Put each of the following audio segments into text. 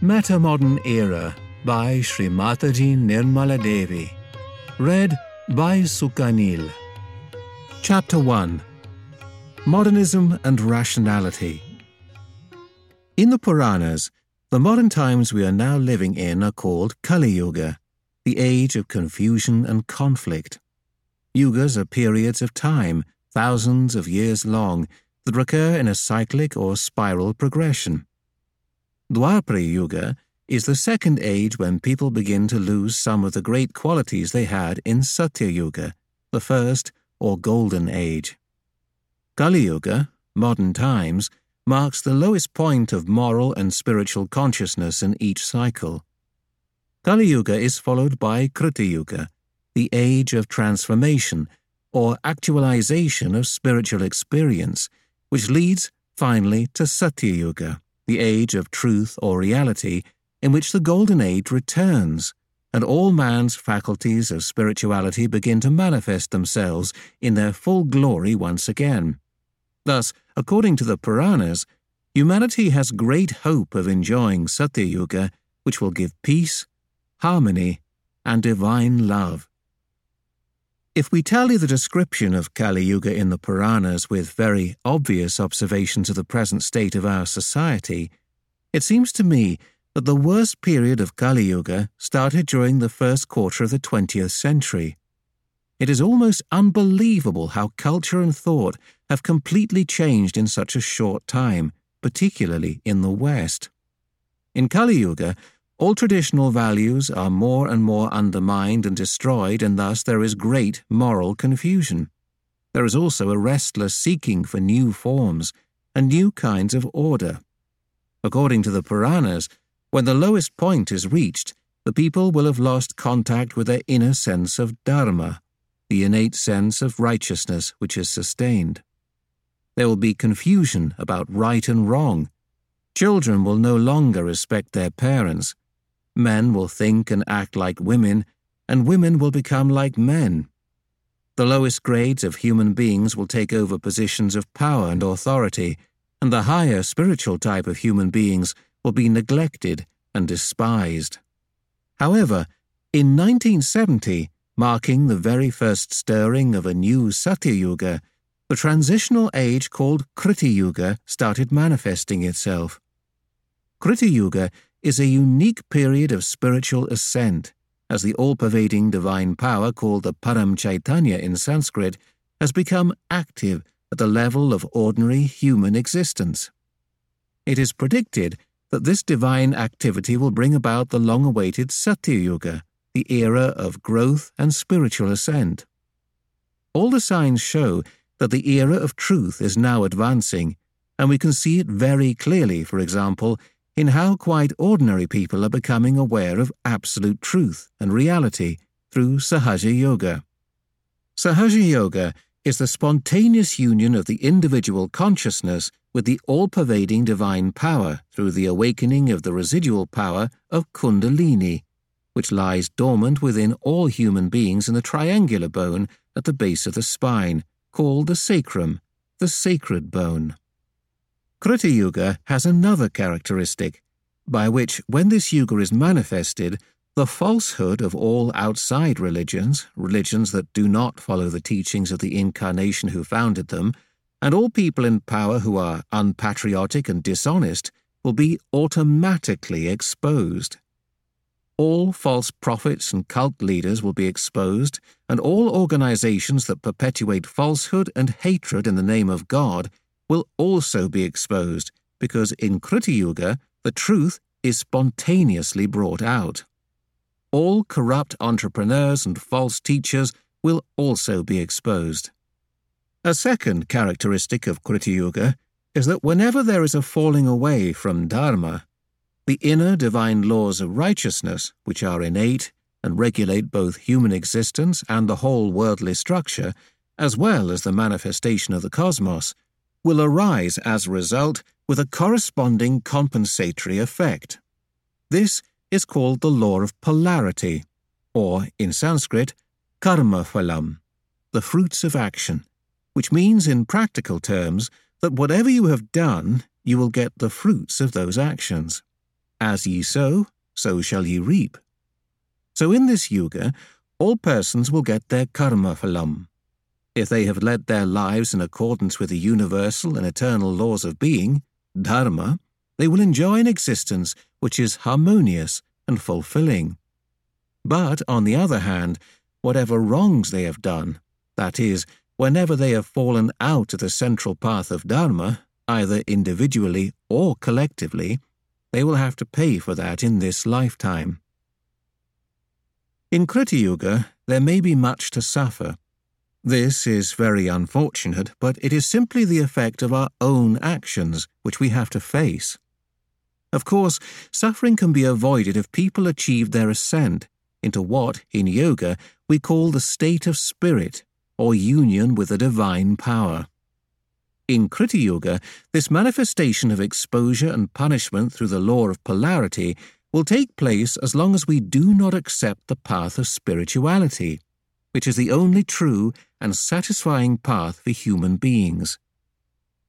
Meta Modern Era by Shri Mataji Nirmala Devi. Read by Sukhanil. Chapter 1 Modernism and Rationality. In the Puranas, the modern times we are now living in are called Kali Yuga, the age of confusion and conflict. Yugas are periods of time, thousands of years long, that recur in a cyclic or spiral progression. Dwapara Yuga is the second age when people begin to lose some of the great qualities they had in Satya Yuga, the first or golden age. Kali Yuga, modern times, marks the lowest point of moral and spiritual consciousness in each cycle. Kali Yuga is followed by Krita Yuga, the age of transformation or actualization of spiritual experience, which leads finally to Satya Yuga the age of truth or reality, in which the Golden Age returns, and all man's faculties of spirituality begin to manifest themselves in their full glory once again. Thus, according to the Puranas, humanity has great hope of enjoying Satya Yuga, which will give peace, harmony, and divine love. If we tally the description of Kali Yuga in the Puranas with very obvious observations of the present state of our society, it seems to me that the worst period of Kali Yuga started during the first quarter of the 20th century. It is almost unbelievable how culture and thought have completely changed in such a short time, particularly in the West. In Kali Yuga, all traditional values are more and more undermined and destroyed, and thus there is great moral confusion. There is also a restless seeking for new forms and new kinds of order. According to the Puranas, when the lowest point is reached, the people will have lost contact with their inner sense of dharma, the innate sense of righteousness which is sustained. There will be confusion about right and wrong. Children will no longer respect their parents Men will think and act like women, and women will become like men. The lowest grades of human beings will take over positions of power and authority, and the higher spiritual type of human beings will be neglected and despised. However, in 1970, marking the very first stirring of a new Satya Yuga, the transitional age called Krita Yuga started manifesting itself. Krita Yuga is a unique period of spiritual ascent, as the all pervading divine power called the Param Chaitanya in Sanskrit has become active at the level of ordinary human existence. It is predicted that this divine activity will bring about the long awaited Satya Yuga, the era of growth and spiritual ascent. All the signs show that the era of truth is now advancing, and we can see it very clearly, for example, in how quite ordinary people are becoming aware of absolute truth and reality through Sahaja Yoga. Sahaja Yoga is the spontaneous union of the individual consciousness with the all pervading divine power through the awakening of the residual power of Kundalini, which lies dormant within all human beings in the triangular bone at the base of the spine, called the sacrum, the sacred bone. Krita Yuga has another characteristic, by which, when this Yuga is manifested, the falsehood of all outside religions, religions that do not follow the teachings of the Incarnation who founded them, and all people in power who are unpatriotic and dishonest, will be automatically exposed. All false prophets and cult leaders will be exposed, and all organizations that perpetuate falsehood and hatred in the name of God will also be exposed because in Krita Yuga, the truth is spontaneously brought out. All corrupt entrepreneurs and false teachers will also be exposed. A second characteristic of Krita Yuga is that whenever there is a falling away from Dharma, the inner divine laws of righteousness, which are innate and regulate both human existence and the whole worldly structure, as well as the manifestation of the cosmos, will arise as a result with a corresponding compensatory effect. This is called the law of polarity, or in Sanskrit, karma phalam, the fruits of action, which means in practical terms that whatever you have done, you will get the fruits of those actions. As ye sow, so shall ye reap. So in this yuga, all persons will get their karma phalam. If they have led their lives in accordance with the universal and eternal laws of being, dharma, they will enjoy an existence which is harmonious and fulfilling. But, on the other hand, whatever wrongs they have done, that is, whenever they have fallen out of the central path of Dharma, either individually or collectively, they will have to pay for that in this lifetime. In Krita Yuga, there may be much to suffer. This is very unfortunate, but it is simply the effect of our own actions, which we have to face. Of course, suffering can be avoided if people achieve their ascent into what, in yoga, we call the state of spirit, or union with the divine power. In Krita Yuga, this manifestation of exposure and punishment through the law of polarity will take place as long as we do not accept the path of spirituality, which is the only true and satisfying path for human beings.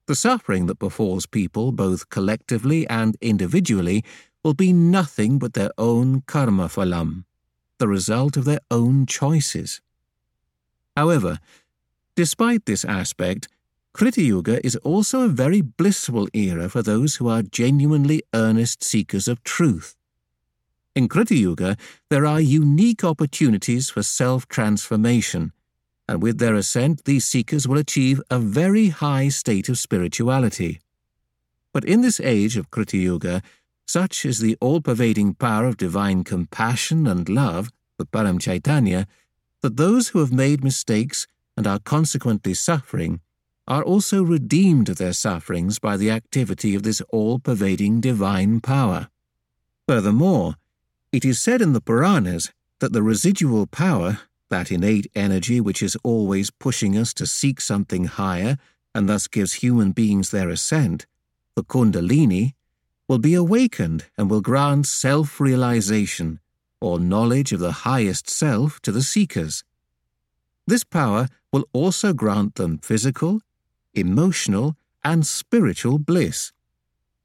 The suffering that befalls people, both collectively and individually, will be nothing but their own karma phalam, the result of their own choices. However, despite this aspect, Krita Yuga is also a very blissful era for those who are genuinely earnest seekers of truth. In Krita Yuga, there are unique opportunities for self transformation, and with their ascent, these seekers will achieve a very high state of spirituality. But in this age of Krita Yuga, such is the all pervading power of divine compassion and love, the Param Chaitanya, that those who have made mistakes and are consequently suffering are also redeemed of their sufferings by the activity of this all pervading divine power. Furthermore, it is said in the Puranas that the residual power, that innate energy which is always pushing us to seek something higher and thus gives human beings their ascent, the Kundalini, will be awakened and will grant self realization, or knowledge of the highest self, to the seekers. This power will also grant them physical, emotional, and spiritual bliss.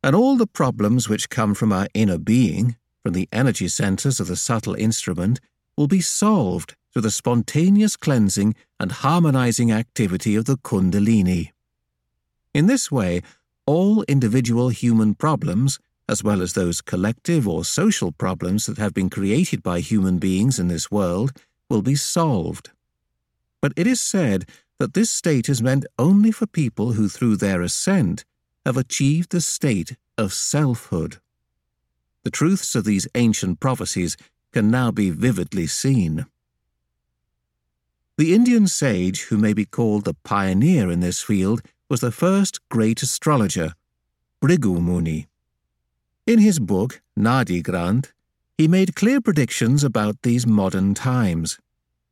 And all the problems which come from our inner being, from the energy centers of the subtle instrument, will be solved through the spontaneous cleansing and harmonizing activity of the Kundalini. In this way, all individual human problems, as well as those collective or social problems that have been created by human beings in this world, will be solved. But it is said that this state is meant only for people who, through their ascent, have achieved the state of selfhood. The truths of these ancient prophecies can now be vividly seen. The Indian sage who may be called the pioneer in this field was the first great astrologer, Bhrigu Muni. In his book, Nadi Granth, he made clear predictions about these modern times.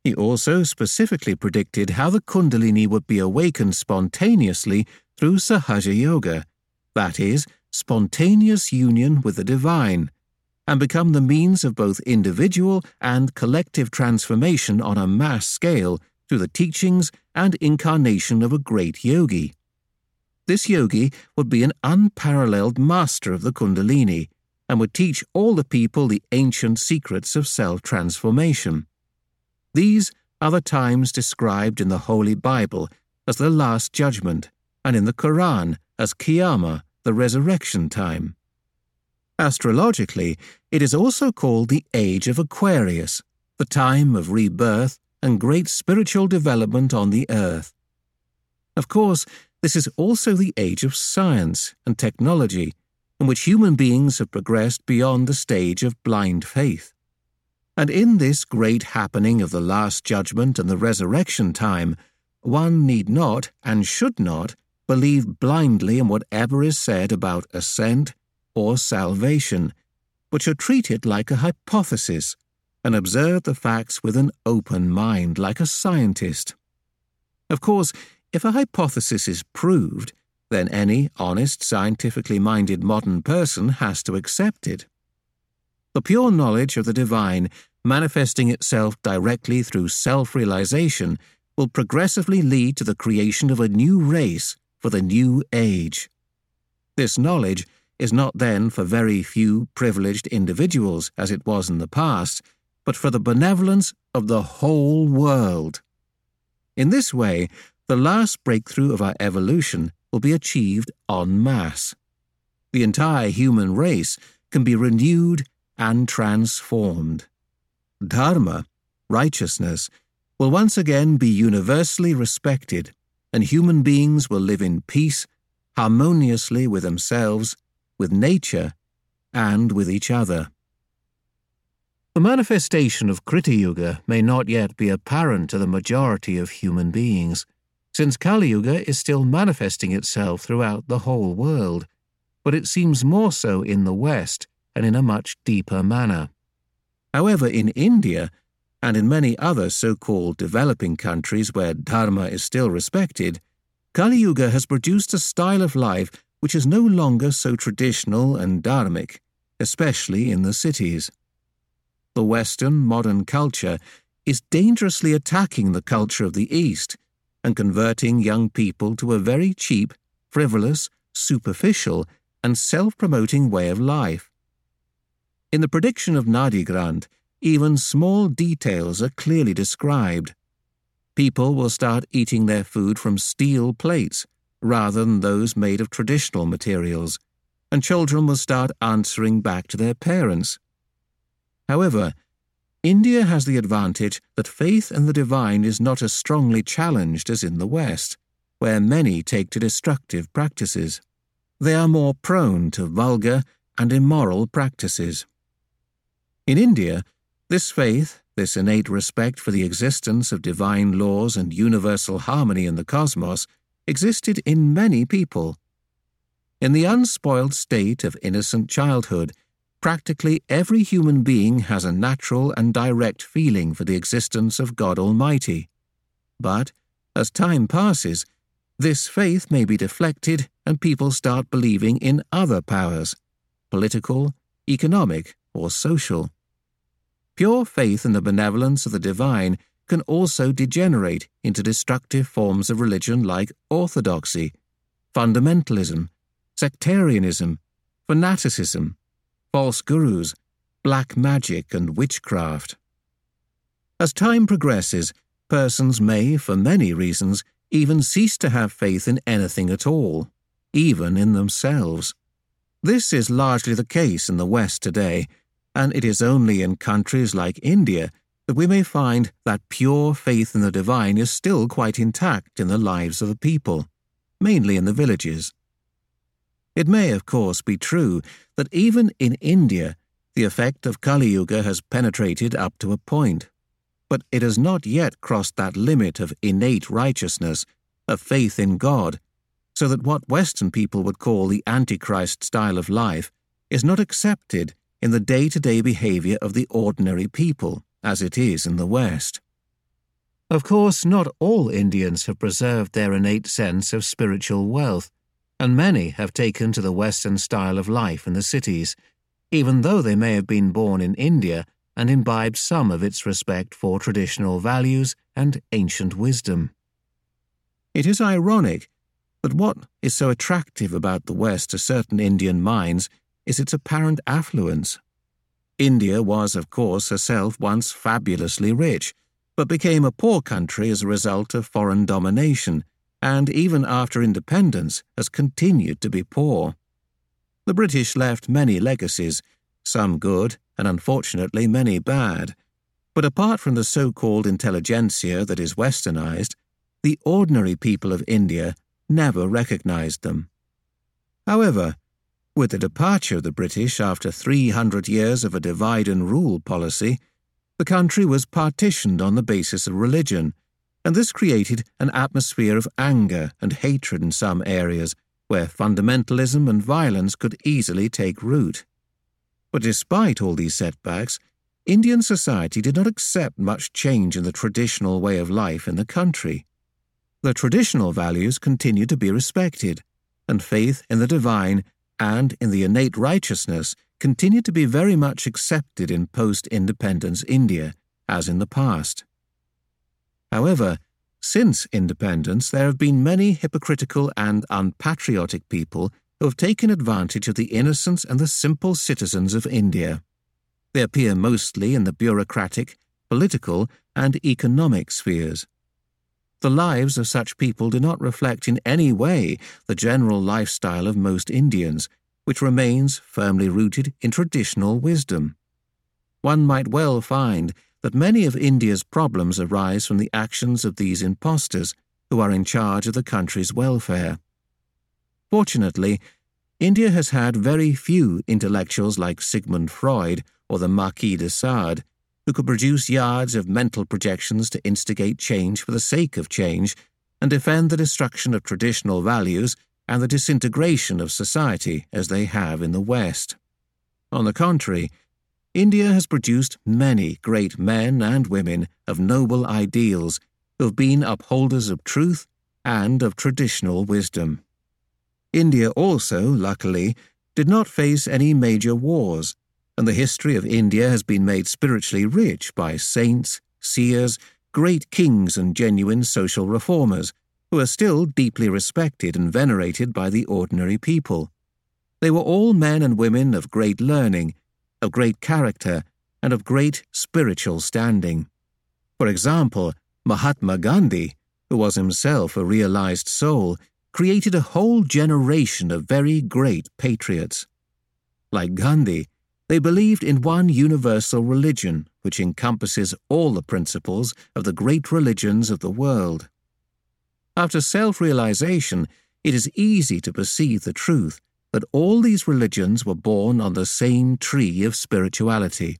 He also specifically predicted how the Kundalini would be awakened spontaneously through Sahaja Yoga, that is, spontaneous union with the divine, and become the means of both individual and collective transformation on a mass scale through the teachings and incarnation of a great yogi. This yogi would be an unparalleled master of the Kundalini and would teach all the people the ancient secrets of self transformation. These are the times described in the Holy Bible as the Last Judgment, and in the Quran as Qiyamah, the resurrection time. Astrologically, it is also called the Age of Aquarius, the time of rebirth and great spiritual development on the earth. Of course, this is also the age of science and technology, in which human beings have progressed beyond the stage of blind faith. And in this great happening of the Last Judgment and the resurrection time, one need not and should not believe blindly in whatever is said about ascent or salvation, but should treat it like a hypothesis and observe the facts with an open mind, like a scientist. Of course, if a hypothesis is proved, then any honest, scientifically minded modern person has to accept it. The pure knowledge of the divine, manifesting itself directly through self realization, will progressively lead to the creation of a new race for the new age. This knowledge is not then for very few privileged individuals as it was in the past, but for the benevolence of the whole world. In this way, the last breakthrough of our evolution will be achieved en masse. The entire human race can be renewed and transformed. Dharma, righteousness, will once again be universally respected, and human beings will live in peace, harmoniously with themselves, with nature, and with each other. The manifestation of Krita Yuga may not yet be apparent to the majority of human beings, since Kali Yuga is still manifesting itself throughout the whole world, but it seems more so in the West and in a much deeper manner. However, in India, and in many other so called developing countries where Dharma is still respected, Kali Yuga has produced a style of life which is no longer so traditional and dharmic, especially in the cities. The Western modern culture is dangerously attacking the culture of the East and converting young people to a very cheap, frivolous, superficial, and self promoting way of life. In the prediction of Nadi Nadigrand, even small details are clearly described. People will start eating their food from steel plates rather than those made of traditional materials, and children will start answering back to their parents. However, India has the advantage that faith in the divine is not as strongly challenged as in the West, where many take to destructive practices. They are more prone to vulgar and immoral practices. In India, this faith, this innate respect for the existence of divine laws and universal harmony in the cosmos, existed in many people. In the unspoiled state of innocent childhood, practically every human being has a natural and direct feeling for the existence of God Almighty. But, as time passes, this faith may be deflected and people start believing in other powers political, economic, or social. Pure faith in the benevolence of the divine can also degenerate into destructive forms of religion like orthodoxy, fundamentalism, sectarianism, fanaticism, false gurus, black magic, and witchcraft. As time progresses, persons may, for many reasons, even cease to have faith in anything at all, even in themselves. This is largely the case in the West today and it is only in countries like India that we may find that pure faith in the divine is still quite intact in the lives of the people, mainly in the villages. It may, of course, be true that even in India the effect of Kali Yuga has penetrated up to a point, but it has not yet crossed that limit of innate righteousness, of faith in God, so that what Western people would call the Antichrist style of life is not accepted in the day to day behavior of the ordinary people, as it is in the West. Of course, not all Indians have preserved their innate sense of spiritual wealth, and many have taken to the Western style of life in the cities, even though they may have been born in India and imbibed some of its respect for traditional values and ancient wisdom. It is ironic that what is so attractive about the West to certain Indian minds is its apparent affluence. India was, of course, herself once fabulously rich, but became a poor country as a result of foreign domination, and even after independence has continued to be poor. The British left many legacies, some good and unfortunately many bad. But apart from the so called intelligentsia that is westernized, the ordinary people of India never recognized them. However, with the departure of the British after 300 years of a divide and rule policy, the country was partitioned on the basis of religion, and this created an atmosphere of anger and hatred in some areas where fundamentalism and violence could easily take root. But despite all these setbacks, Indian society did not accept much change in the traditional way of life in the country. The traditional values continued to be respected, and faith in the divine and in the innate righteousness continued to be very much accepted in post independence India, as in the past. However, since independence, there have been many hypocritical and unpatriotic people who have taken advantage of the innocence and the simple citizens of India. They appear mostly in the bureaucratic, political, and economic spheres. The lives of such people do not reflect in any way the general lifestyle of most Indians, which remains firmly rooted in traditional wisdom. One might well find that many of India's problems arise from the actions of these impostors who are in charge of the country's welfare. Fortunately, India has had very few intellectuals like Sigmund Freud or the Marquis de Sade, who could produce yards of mental projections to instigate change for the sake of change and defend the destruction of traditional values and the disintegration of society as they have in the West. On the contrary, India has produced many great men and women of noble ideals who have been upholders of truth and of traditional wisdom. India also, luckily, did not face any major wars, and the history of India has been made spiritually rich by saints, seers, great kings, and genuine social reformers, who are still deeply respected and venerated by the ordinary people. They were all men and women of great learning of great character, and of great spiritual standing. For example, Mahatma Gandhi, who was himself a realized soul, created a whole generation of very great patriots. Like Gandhi, they believed in one universal religion which encompasses all the principles of the great religions of the world. After self realization, it is easy to perceive the truth that all these religions were born on the same tree of spirituality,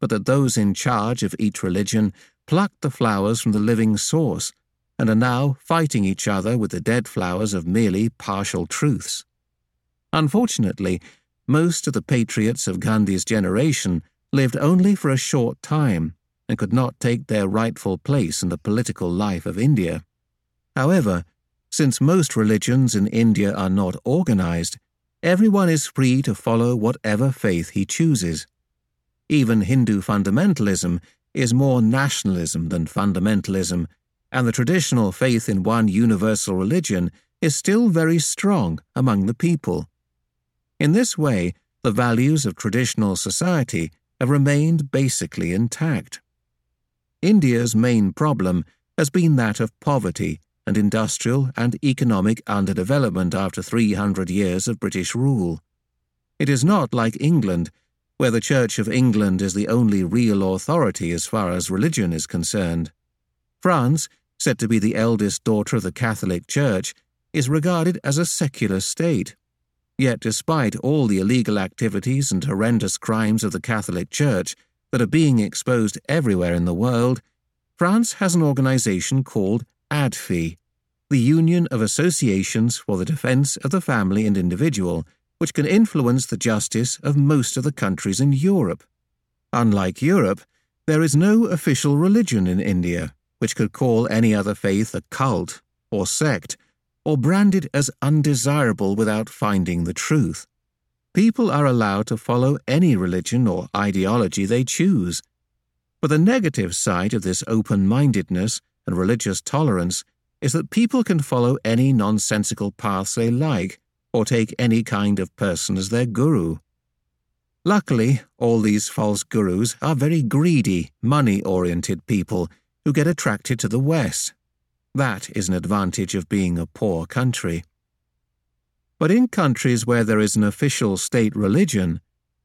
but that those in charge of each religion plucked the flowers from the living source and are now fighting each other with the dead flowers of merely partial truths. Unfortunately, most of the patriots of Gandhi's generation lived only for a short time and could not take their rightful place in the political life of India. However, since most religions in India are not organized, Everyone is free to follow whatever faith he chooses. Even Hindu fundamentalism is more nationalism than fundamentalism, and the traditional faith in one universal religion is still very strong among the people. In this way, the values of traditional society have remained basically intact. India's main problem has been that of poverty and industrial and economic underdevelopment after 300 years of British rule. It is not like England, where the Church of England is the only real authority as far as religion is concerned. France, said to be the eldest daughter of the Catholic Church, is regarded as a secular state. Yet, despite all the illegal activities and horrendous crimes of the Catholic Church that are being exposed everywhere in the world, France has an organization called ADFI, the Union of Associations for the Defense of the Family and Individual, which can influence the justice of most of the countries in Europe. Unlike Europe, there is no official religion in India, which could call any other faith a cult or sect, or branded as undesirable without finding the truth. People are allowed to follow any religion or ideology they choose. But the negative side of this open mindedness and religious tolerance is that people can follow any nonsensical paths they like or take any kind of person as their guru. Luckily, all these false gurus are very greedy, money oriented people who get attracted to the West. That is an advantage of being a poor country. But in countries where there is an official state religion,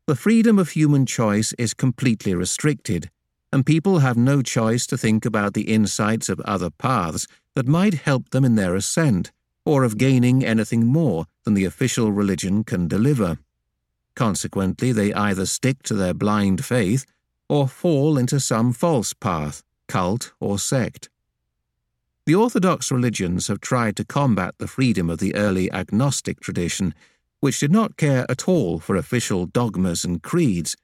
the freedom of human choice is completely restricted and people have no choice to think about the insights of other paths that might help them in their ascent, or of gaining anything more than the official religion can deliver. Consequently, they either stick to their blind faith or fall into some false path, cult, or sect. The Orthodox religions have tried to combat the freedom of the early agnostic tradition, which did not care at all for official dogmas and creeds,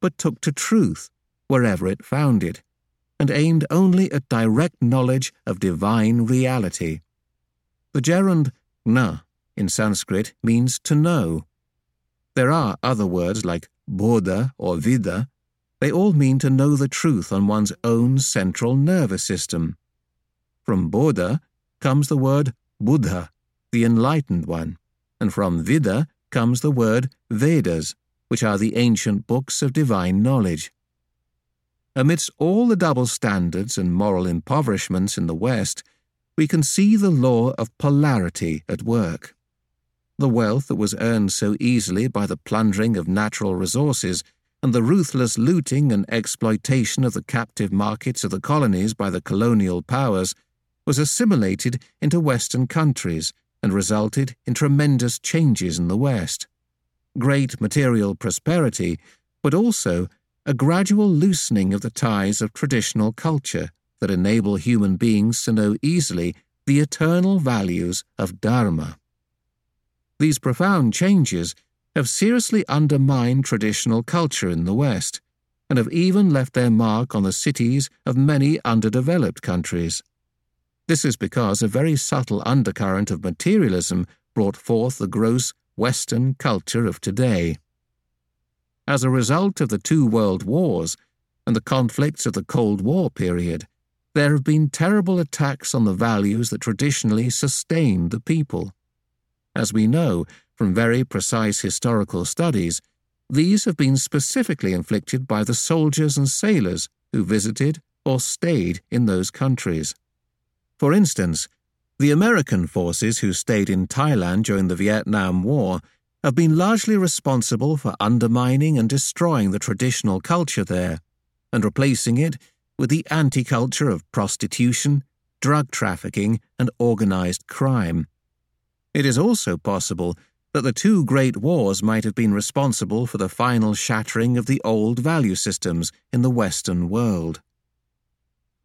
but took to truth wherever it found it, and aimed only at direct knowledge of divine reality. The gerund na in Sanskrit means to know. There are other words like bodha or vida. They all mean to know the truth on one's own central nervous system. From bodha comes the word Buddha, the enlightened one, and from Vida comes the word Vedas, which are the ancient books of divine knowledge. Amidst all the double standards and moral impoverishments in the West, we can see the law of polarity at work. The wealth that was earned so easily by the plundering of natural resources and the ruthless looting and exploitation of the captive markets of the colonies by the colonial powers was assimilated into Western countries and resulted in tremendous changes in the West. Great material prosperity, but also a gradual loosening of the ties of traditional culture that enable human beings to know easily the eternal values of Dharma. These profound changes have seriously undermined traditional culture in the West and have even left their mark on the cities of many underdeveloped countries. This is because a very subtle undercurrent of materialism brought forth the gross Western culture of today. As a result of the two world wars and the conflicts of the Cold War period, there have been terrible attacks on the values that traditionally sustained the people. As we know from very precise historical studies, these have been specifically inflicted by the soldiers and sailors who visited or stayed in those countries. For instance, the American forces who stayed in Thailand during the Vietnam War have been largely responsible for undermining and destroying the traditional culture there and replacing it with the anti culture of prostitution, drug trafficking, and organized crime. It is also possible that the two great wars might have been responsible for the final shattering of the old value systems in the Western world.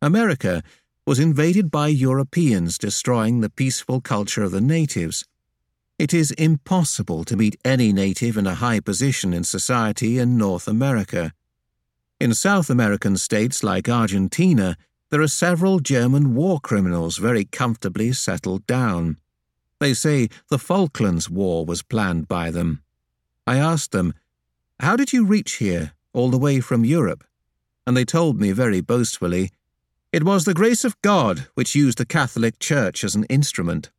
America was invaded by Europeans destroying the peaceful culture of the natives it is impossible to meet any native in a high position in society in North America. In South American states like Argentina, there are several German war criminals very comfortably settled down. They say the Falklands War was planned by them. I asked them, How did you reach here, all the way from Europe? And they told me very boastfully, It was the grace of God which used the Catholic Church as an instrument.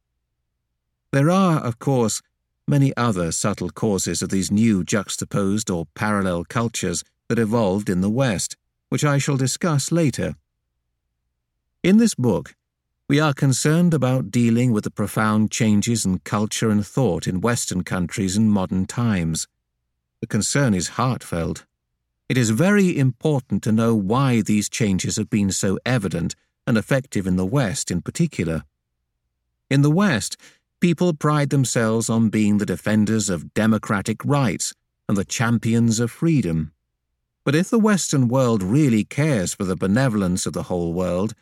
There are, of course, many other subtle causes of these new juxtaposed or parallel cultures that evolved in the West, which I shall discuss later. In this book, we are concerned about dealing with the profound changes in culture and thought in Western countries in modern times. The concern is heartfelt. It is very important to know why these changes have been so evident and effective in the West in particular. In the West, people pride themselves on being the defenders of democratic rights and the champions of freedom. But if the Western world really cares for the benevolence of the whole world,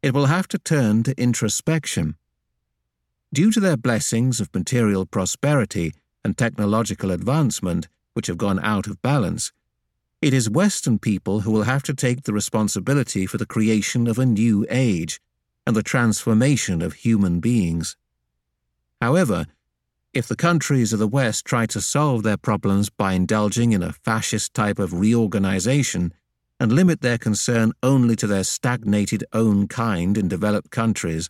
it will have to turn to introspection. Due to their blessings of material prosperity and technological advancement, which have gone out of balance, it is Western people who will have to take the responsibility for the creation of a new age and the transformation of human beings. However, if the countries of the West try to solve their problems by indulging in a fascist type of reorganization and limit their concern only to their stagnated own kind in developed countries,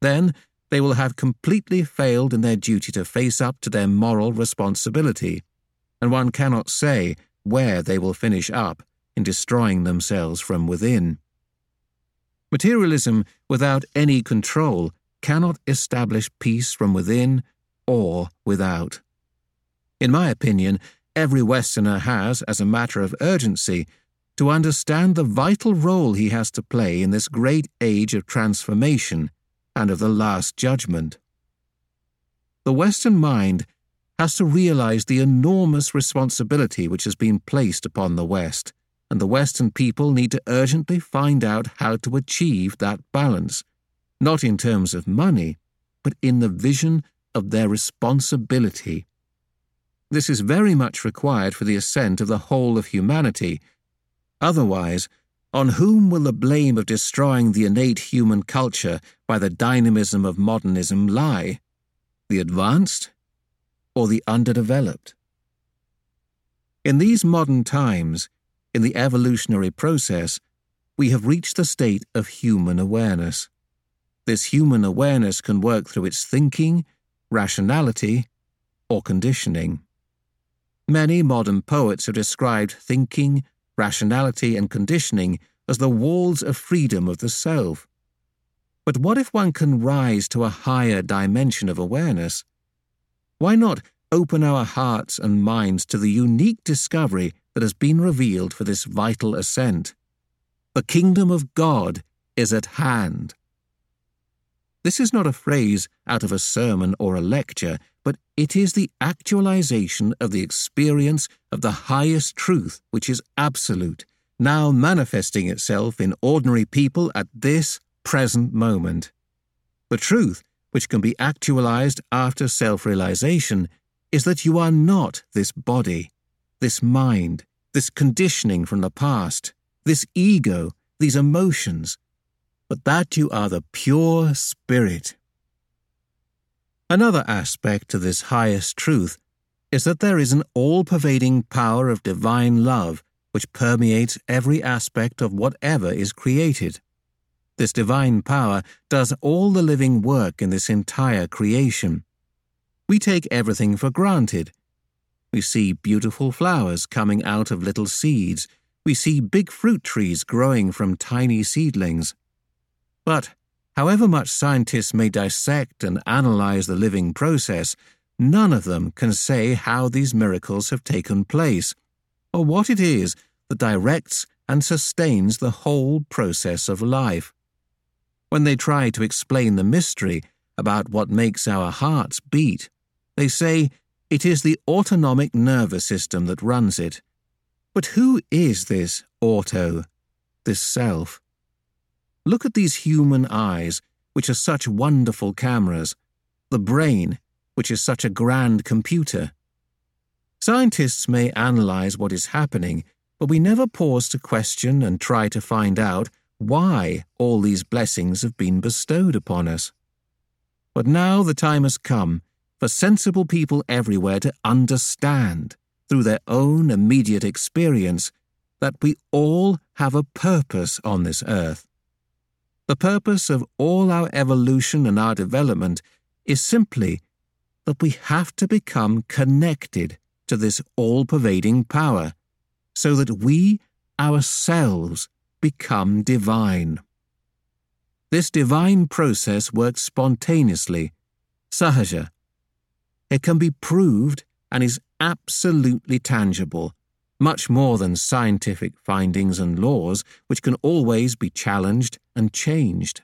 then they will have completely failed in their duty to face up to their moral responsibility, and one cannot say where they will finish up in destroying themselves from within. Materialism without any control cannot establish peace from within or without. In my opinion, every Westerner has, as a matter of urgency, to understand the vital role he has to play in this great age of transformation and of the Last Judgment. The Western mind has to realize the enormous responsibility which has been placed upon the West, and the Western people need to urgently find out how to achieve that balance not in terms of money, but in the vision of their responsibility. This is very much required for the ascent of the whole of humanity. Otherwise, on whom will the blame of destroying the innate human culture by the dynamism of modernism lie? The advanced or the underdeveloped? In these modern times, in the evolutionary process, we have reached the state of human awareness. This human awareness can work through its thinking, rationality, or conditioning. Many modern poets have described thinking, rationality, and conditioning as the walls of freedom of the self. But what if one can rise to a higher dimension of awareness? Why not open our hearts and minds to the unique discovery that has been revealed for this vital ascent? The kingdom of God is at hand. This is not a phrase out of a sermon or a lecture, but it is the actualization of the experience of the highest truth, which is absolute, now manifesting itself in ordinary people at this present moment. The truth, which can be actualized after self realization, is that you are not this body, this mind, this conditioning from the past, this ego, these emotions, but that you are the pure spirit. Another aspect to this highest truth is that there is an all pervading power of divine love which permeates every aspect of whatever is created. This divine power does all the living work in this entire creation. We take everything for granted. We see beautiful flowers coming out of little seeds. We see big fruit trees growing from tiny seedlings. But, however much scientists may dissect and analyze the living process, none of them can say how these miracles have taken place, or what it is that directs and sustains the whole process of life. When they try to explain the mystery about what makes our hearts beat, they say it is the autonomic nervous system that runs it. But who is this auto, this self? Look at these human eyes, which are such wonderful cameras, the brain, which is such a grand computer. Scientists may analyze what is happening, but we never pause to question and try to find out why all these blessings have been bestowed upon us. But now the time has come for sensible people everywhere to understand, through their own immediate experience, that we all have a purpose on this earth. The purpose of all our evolution and our development is simply that we have to become connected to this all pervading power so that we ourselves become divine. This divine process works spontaneously, sahaja. It can be proved and is absolutely tangible much more than scientific findings and laws which can always be challenged and changed.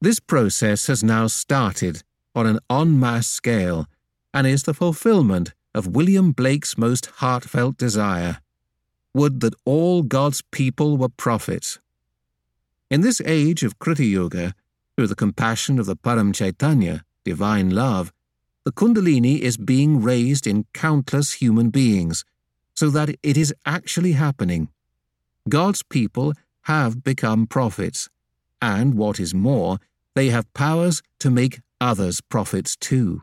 This process has now started on an en masse scale and is the fulfillment of William Blake's most heartfelt desire. Would that all God's people were prophets. In this age of Krita Yuga, through the compassion of the Param Chaitanya, divine love, the Kundalini is being raised in countless human beings so that it is actually happening. God's people have become prophets, and what is more, they have powers to make others prophets too.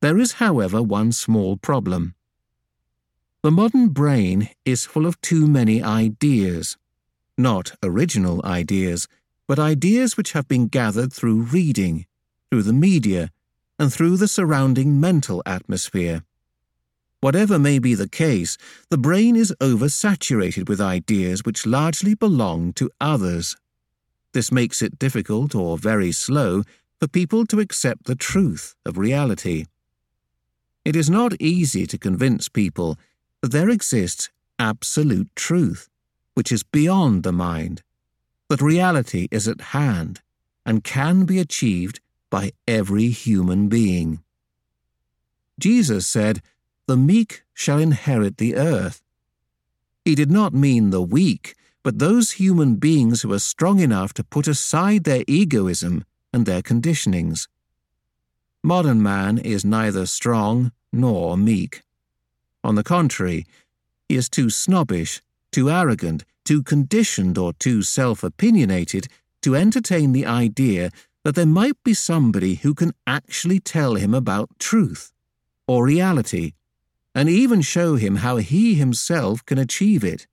There is, however, one small problem. The modern brain is full of too many ideas. Not original ideas, but ideas which have been gathered through reading, through the media, and through the surrounding mental atmosphere. Whatever may be the case, the brain is oversaturated with ideas which largely belong to others. This makes it difficult or very slow for people to accept the truth of reality. It is not easy to convince people there exists absolute truth, which is beyond the mind, that reality is at hand and can be achieved by every human being. Jesus said, the meek shall inherit the earth. He did not mean the weak, but those human beings who are strong enough to put aside their egoism and their conditionings. Modern man is neither strong nor meek. On the contrary, he is too snobbish, too arrogant, too conditioned, or too self opinionated to entertain the idea that there might be somebody who can actually tell him about truth, or reality, and even show him how he himself can achieve it.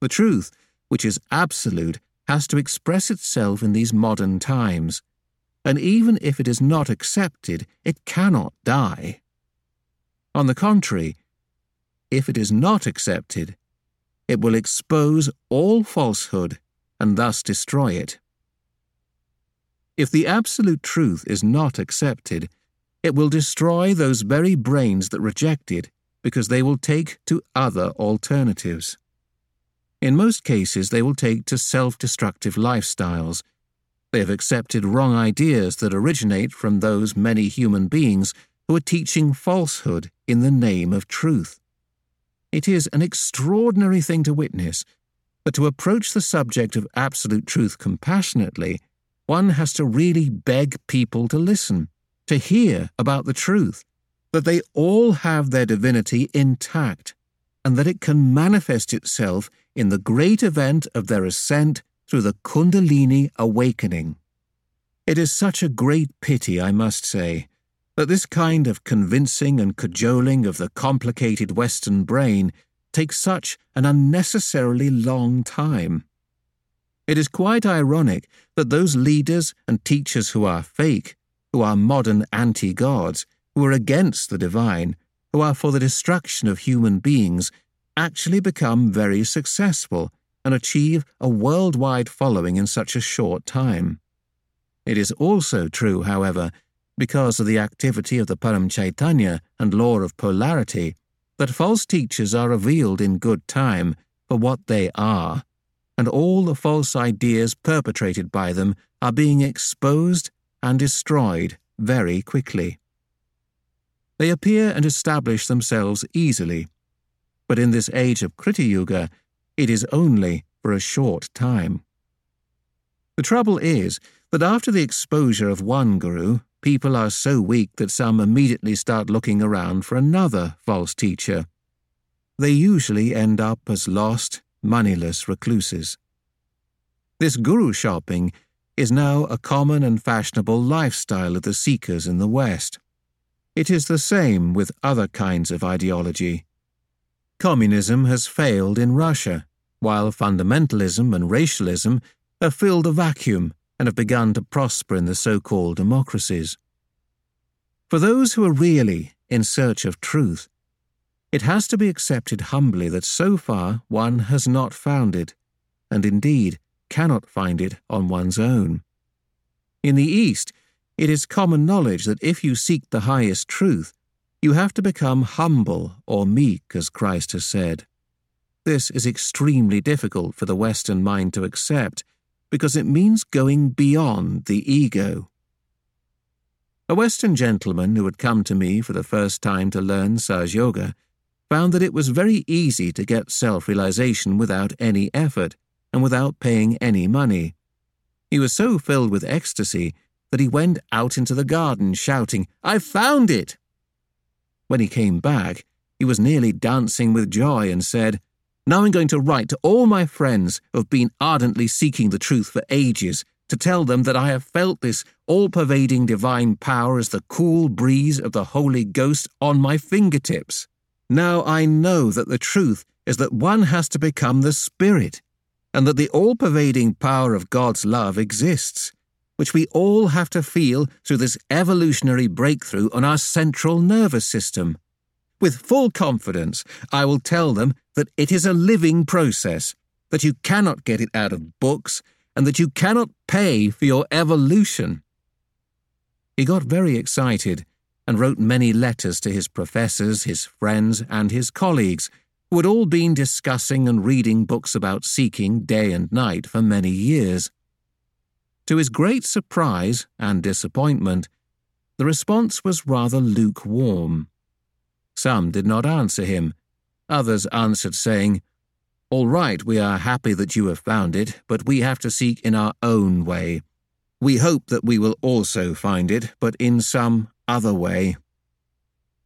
The truth, which is absolute, has to express itself in these modern times. and even if it is not accepted, it cannot die. On the contrary, if it is not accepted, it will expose all falsehood and thus destroy it. If the absolute truth is not accepted, it will destroy those very brains that reject it because they will take to other alternatives. In most cases, they will take to self destructive lifestyles. They have accepted wrong ideas that originate from those many human beings who are teaching falsehood in the name of truth. It is an extraordinary thing to witness, but to approach the subject of absolute truth compassionately, one has to really beg people to listen, to hear about the truth, that they all have their divinity intact, and that it can manifest itself in the great event of their ascent through the Kundalini awakening. It is such a great pity, I must say, that this kind of convincing and cajoling of the complicated Western brain takes such an unnecessarily long time. It is quite ironic that those leaders and teachers who are fake, who are modern anti gods, who are against the divine, who are for the destruction of human beings, actually become very successful and achieve a worldwide following in such a short time. It is also true, however, because of the activity of the Param Chaitanya and law of polarity, that false teachers are revealed in good time for what they are, and all the false ideas perpetrated by them are being exposed and destroyed very quickly. They appear and establish themselves easily, but in this age of Krita Yuga, it is only for a short time. The trouble is that after the exposure of one guru, people are so weak that some immediately start looking around for another false teacher. They usually end up as lost, moneyless recluses. This guru shopping is now a common and fashionable lifestyle of the seekers in the West. It is the same with other kinds of ideology. Communism has failed in Russia, while fundamentalism and racialism have filled a vacuum and have begun to prosper in the so called democracies. For those who are really in search of truth, it has to be accepted humbly that so far one has not found it, and indeed cannot find it on one's own. In the East, it is common knowledge that if you seek the highest truth, you have to become humble or meek, as Christ has said. This is extremely difficult for the Western mind to accept because it means going beyond the ego. A Western gentleman who had come to me for the first time to learn Sahaja Yoga found that it was very easy to get self realization without any effort and without paying any money. He was so filled with ecstasy that he went out into the garden shouting, I've found it! When he came back, he was nearly dancing with joy and said, now I'm going to write to all my friends who have been ardently seeking the truth for ages to tell them that I have felt this all pervading divine power as the cool breeze of the Holy Ghost on my fingertips. Now I know that the truth is that one has to become the Spirit, and that the all pervading power of God's love exists, which we all have to feel through this evolutionary breakthrough on our central nervous system. With full confidence, I will tell them that it is a living process, that you cannot get it out of books, and that you cannot pay for your evolution. He got very excited and wrote many letters to his professors, his friends, and his colleagues, who had all been discussing and reading books about seeking day and night for many years. To his great surprise and disappointment, the response was rather lukewarm. Some did not answer him. Others answered, saying, All right, we are happy that you have found it, but we have to seek in our own way. We hope that we will also find it, but in some other way.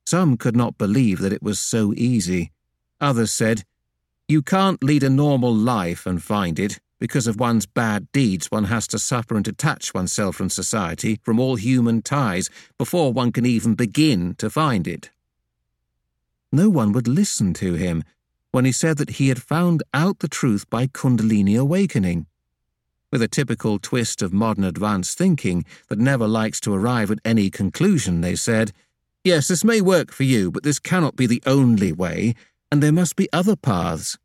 Some could not believe that it was so easy. Others said, You can't lead a normal life and find it. Because of one's bad deeds, one has to suffer and detach oneself from society, from all human ties, before one can even begin to find it. No one would listen to him when he said that he had found out the truth by Kundalini awakening. With a typical twist of modern advanced thinking that never likes to arrive at any conclusion, they said, Yes, this may work for you, but this cannot be the only way, and there must be other paths.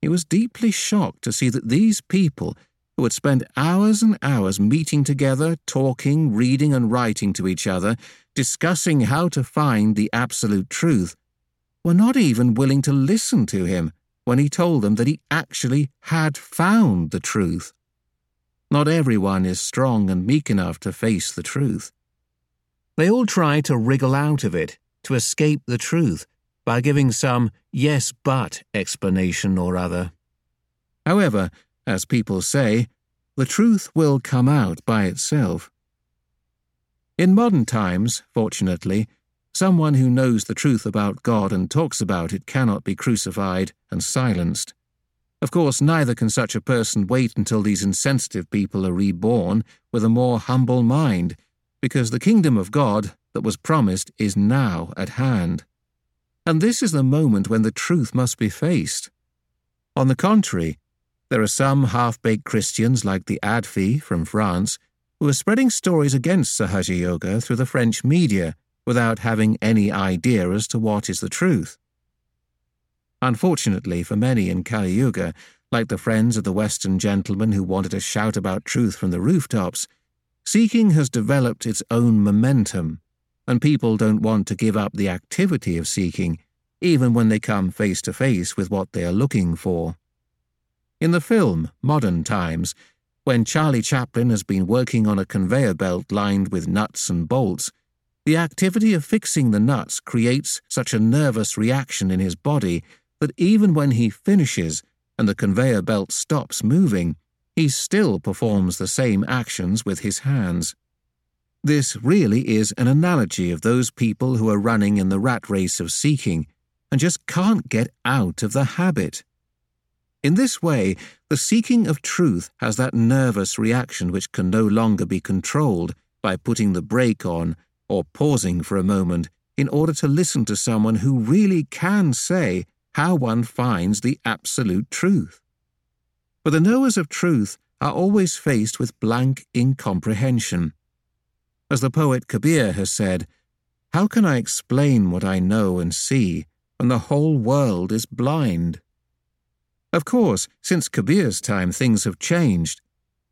He was deeply shocked to see that these people, who had spent hours and hours meeting together, talking, reading, and writing to each other, discussing how to find the absolute truth, were not even willing to listen to him when he told them that he actually had found the truth. Not everyone is strong and meek enough to face the truth. They all try to wriggle out of it, to escape the truth, by giving some yes but explanation or other. However, as people say, the truth will come out by itself. In modern times, fortunately, Someone who knows the truth about God and talks about it cannot be crucified and silenced. Of course, neither can such a person wait until these insensitive people are reborn with a more humble mind, because the kingdom of God that was promised is now at hand. And this is the moment when the truth must be faced. On the contrary, there are some half baked Christians like the ADFI from France who are spreading stories against Sahaja Yoga through the French media without having any idea as to what is the truth. Unfortunately for many in Kali Yuga, like the friends of the Western gentleman who wanted to shout about truth from the rooftops, seeking has developed its own momentum, and people don't want to give up the activity of seeking, even when they come face to face with what they are looking for. In the film, Modern Times, when Charlie Chaplin has been working on a conveyor belt lined with nuts and bolts, the activity of fixing the nuts creates such a nervous reaction in his body that even when he finishes and the conveyor belt stops moving, he still performs the same actions with his hands. This really is an analogy of those people who are running in the rat race of seeking and just can't get out of the habit. In this way, the seeking of truth has that nervous reaction which can no longer be controlled by putting the brake on or pausing for a moment in order to listen to someone who really can say how one finds the absolute truth. For the knowers of truth are always faced with blank incomprehension. As the poet Kabir has said, How can I explain what I know and see when the whole world is blind? Of course, since Kabir's time, things have changed,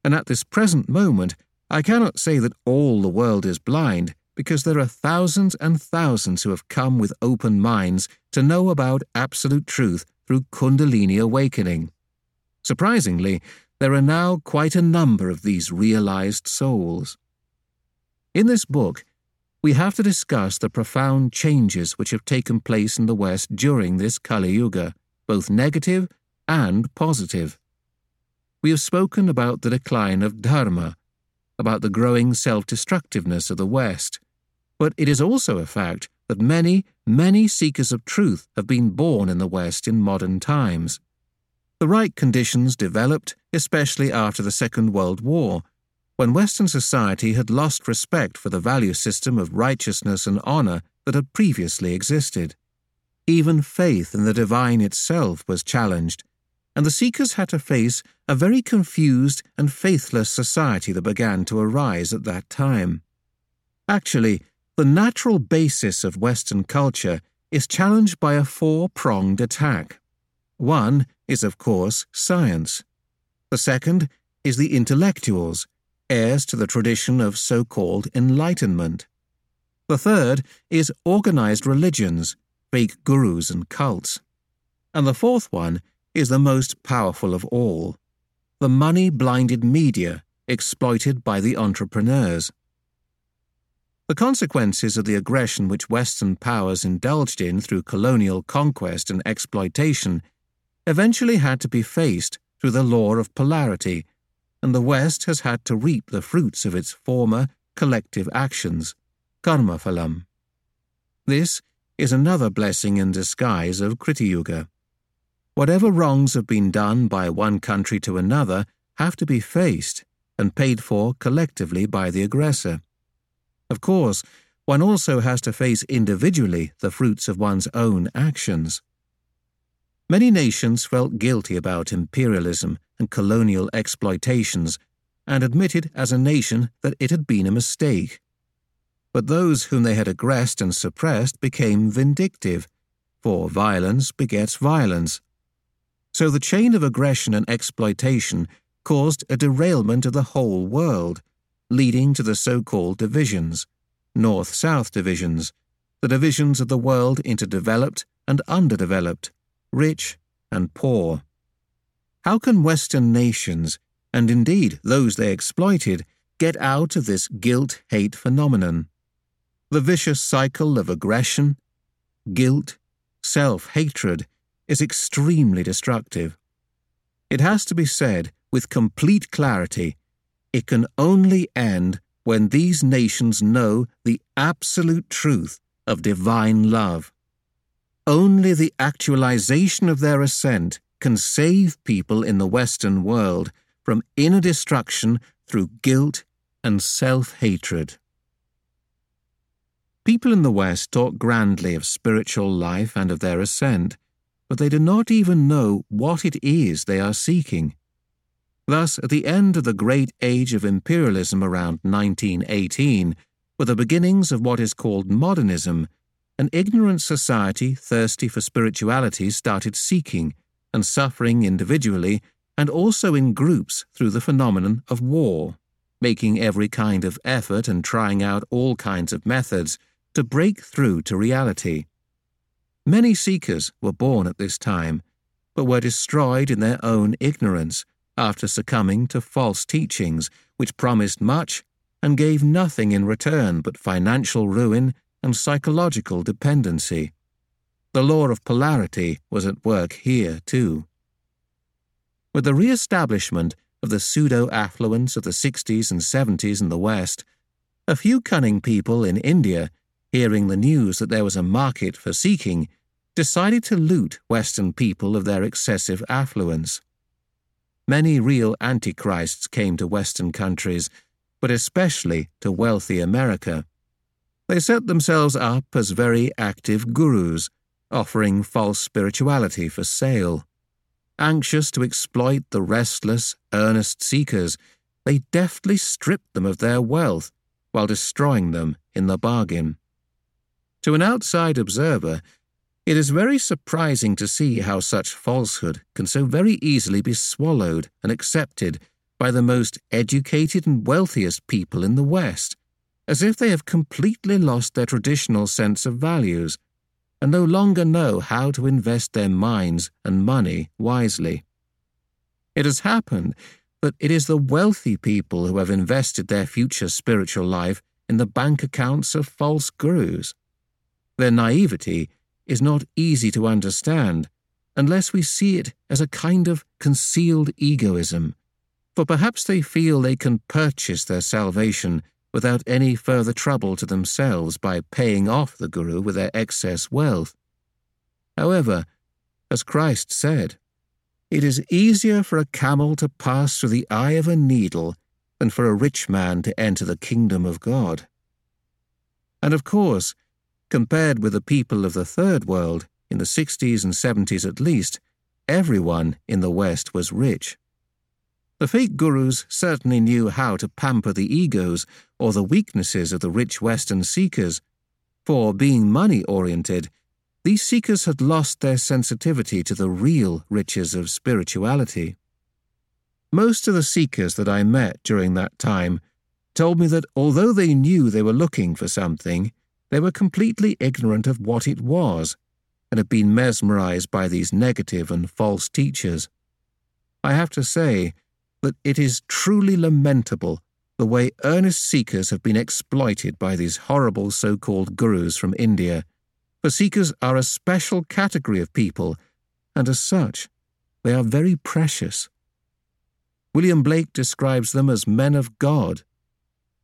and at this present moment, I cannot say that all the world is blind, because there are thousands and thousands who have come with open minds to know about absolute truth through Kundalini awakening. Surprisingly, there are now quite a number of these realized souls. In this book, we have to discuss the profound changes which have taken place in the West during this Kali Yuga, both negative and positive. We have spoken about the decline of Dharma, about the growing self destructiveness of the West, but it is also a fact that many, many seekers of truth have been born in the West in modern times. The right conditions developed, especially after the Second World War, when Western society had lost respect for the value system of righteousness and honor that had previously existed. Even faith in the divine itself was challenged, and the seekers had to face a very confused and faithless society that began to arise at that time. Actually, the natural basis of Western culture is challenged by a four pronged attack. One is, of course, science. The second is the intellectuals, heirs to the tradition of so called enlightenment. The third is organized religions, fake gurus and cults. And the fourth one is the most powerful of all the money blinded media exploited by the entrepreneurs. The consequences of the aggression which Western powers indulged in through colonial conquest and exploitation eventually had to be faced through the law of polarity, and the West has had to reap the fruits of its former collective actions, karma phalam. This is another blessing in disguise of Krita Yuga. Whatever wrongs have been done by one country to another have to be faced and paid for collectively by the aggressor. Of course, one also has to face individually the fruits of one's own actions. Many nations felt guilty about imperialism and colonial exploitations and admitted as a nation that it had been a mistake. But those whom they had aggressed and suppressed became vindictive, for violence begets violence. So the chain of aggression and exploitation caused a derailment of the whole world, leading to the so called divisions, North South divisions, the divisions of the world into developed and underdeveloped, rich and poor. How can Western nations, and indeed those they exploited, get out of this guilt hate phenomenon? The vicious cycle of aggression, guilt, self hatred is extremely destructive. It has to be said with complete clarity it can only end when these nations know the absolute truth of divine love. Only the actualization of their ascent can save people in the Western world from inner destruction through guilt and self hatred. People in the West talk grandly of spiritual life and of their ascent, but they do not even know what it is they are seeking. Thus, at the end of the great age of imperialism around 1918, were the beginnings of what is called modernism, an ignorant society thirsty for spirituality started seeking and suffering individually and also in groups through the phenomenon of war, making every kind of effort and trying out all kinds of methods to break through to reality. Many seekers were born at this time, but were destroyed in their own ignorance after succumbing to false teachings which promised much and gave nothing in return but financial ruin and psychological dependency. The law of polarity was at work here, too. With the re establishment of the pseudo affluence of the 60s and 70s in the West, a few cunning people in India, hearing the news that there was a market for seeking, decided to loot Western people of their excessive affluence. Many real antichrists came to Western countries but especially to wealthy America. They set themselves up as very active gurus, offering false spirituality for sale. Anxious to exploit the restless, earnest seekers, they deftly stripped them of their wealth while destroying them in the bargain. To an outside observer, it is very surprising to see how such falsehood can so very easily be swallowed and accepted by the most educated and wealthiest people in the West, as if they have completely lost their traditional sense of values and no longer know how to invest their minds and money wisely. It has happened that it is the wealthy people who have invested their future spiritual life in the bank accounts of false gurus. Their naivety is not easy to understand unless we see it as a kind of concealed egoism for perhaps they feel they can purchase their salvation without any further trouble to themselves by paying off the Guru with their excess wealth. However, as Christ said, it is easier for a camel to pass through the eye of a needle than for a rich man to enter the kingdom of God. And of course, compared with the people of the Third World, in the 60s and 70s at least, everyone in the West was rich. The fake gurus certainly knew how to pamper the egos or the weaknesses of the rich Western seekers, for being money oriented, these seekers had lost their sensitivity to the real riches of spirituality. Most of the seekers that I met during that time told me that although they knew they were looking for something, they were completely ignorant of what it was and had been mesmerized by these negative and false teachers. I have to say, that it is truly lamentable the way earnest seekers have been exploited by these horrible so called gurus from India. For seekers are a special category of people, and as such, they are very precious. William Blake describes them as men of God.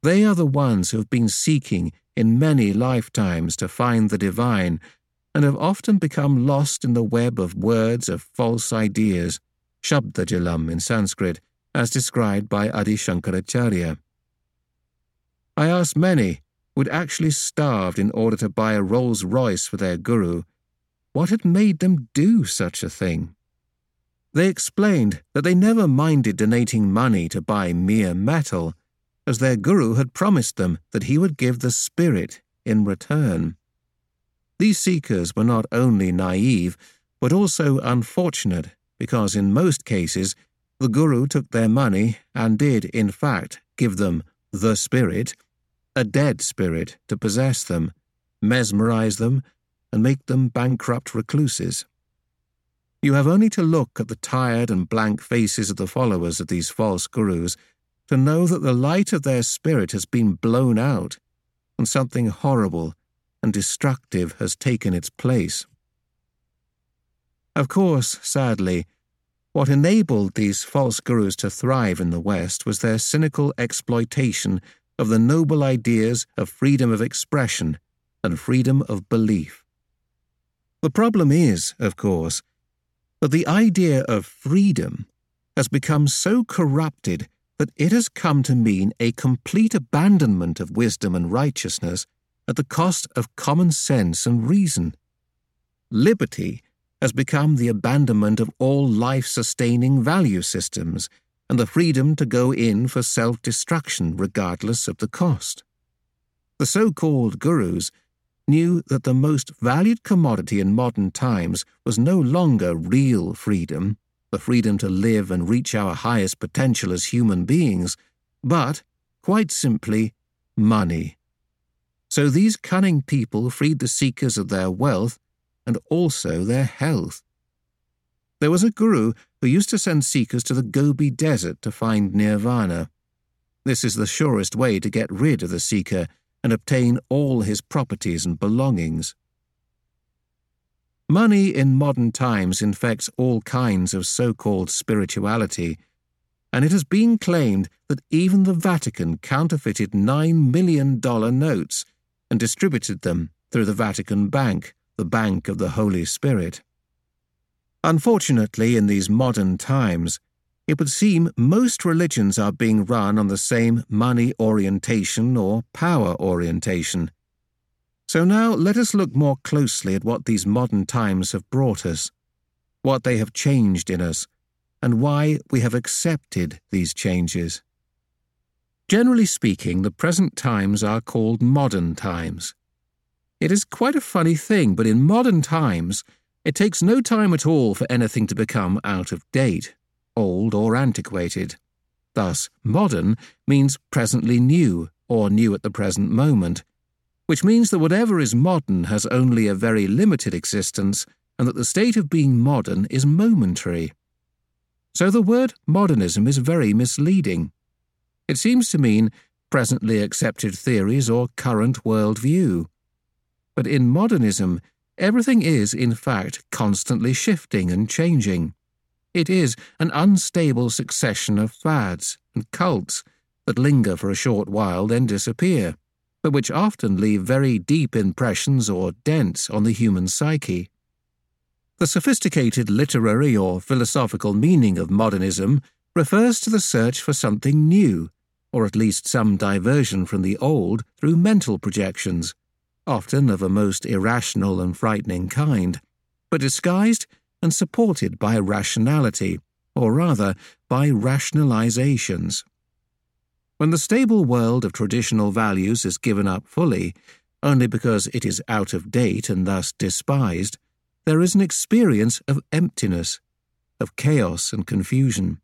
They are the ones who have been seeking in many lifetimes to find the divine and have often become lost in the web of words of false ideas, Shabdajalam in Sanskrit, as described by Adi Shankaracharya. I asked many would actually starved in order to buy a Rolls Royce for their guru, what had made them do such a thing. They explained that they never minded donating money to buy mere metal, as their guru had promised them that he would give the spirit in return. These seekers were not only naive, but also unfortunate, because in most cases the guru took their money and did, in fact, give them the spirit, a dead spirit, to possess them, mesmerize them, and make them bankrupt recluses. You have only to look at the tired and blank faces of the followers of these false gurus to know that the light of their spirit has been blown out, and something horrible and destructive has taken its place. Of course, sadly, what enabled these false gurus to thrive in the West was their cynical exploitation of the noble ideas of freedom of expression and freedom of belief. The problem is, of course, that the idea of freedom has become so corrupted that it has come to mean a complete abandonment of wisdom and righteousness at the cost of common sense and reason. Liberty has become the abandonment of all life sustaining value systems and the freedom to go in for self destruction regardless of the cost. The so called gurus knew that the most valued commodity in modern times was no longer real freedom, the freedom to live and reach our highest potential as human beings, but, quite simply, money. So these cunning people freed the seekers of their wealth and also their health. There was a guru who used to send seekers to the Gobi Desert to find nirvana. This is the surest way to get rid of the seeker and obtain all his properties and belongings. Money in modern times infects all kinds of so called spirituality, and it has been claimed that even the Vatican counterfeited $9 million notes and distributed them through the Vatican Bank, the Bank of the Holy Spirit. Unfortunately, in these modern times, it would seem most religions are being run on the same money orientation or power orientation. So now let us look more closely at what these modern times have brought us, what they have changed in us, and why we have accepted these changes. Generally speaking, the present times are called modern times. It is quite a funny thing, but in modern times, it takes no time at all for anything to become out of date old or antiquated. Thus, modern means presently new or new at the present moment, which means that whatever is modern has only a very limited existence and that the state of being modern is momentary. So the word modernism is very misleading. It seems to mean presently accepted theories or current world view. But in modernism, everything is, in fact, constantly shifting and changing. It is an unstable succession of fads and cults that linger for a short while, then disappear, but which often leave very deep impressions or dents on the human psyche. The sophisticated literary or philosophical meaning of modernism refers to the search for something new, or at least some diversion from the old through mental projections, often of a most irrational and frightening kind, but disguised and supported by rationality, or rather, by rationalizations. When the stable world of traditional values is given up fully, only because it is out of date and thus despised, there is an experience of emptiness, of chaos and confusion.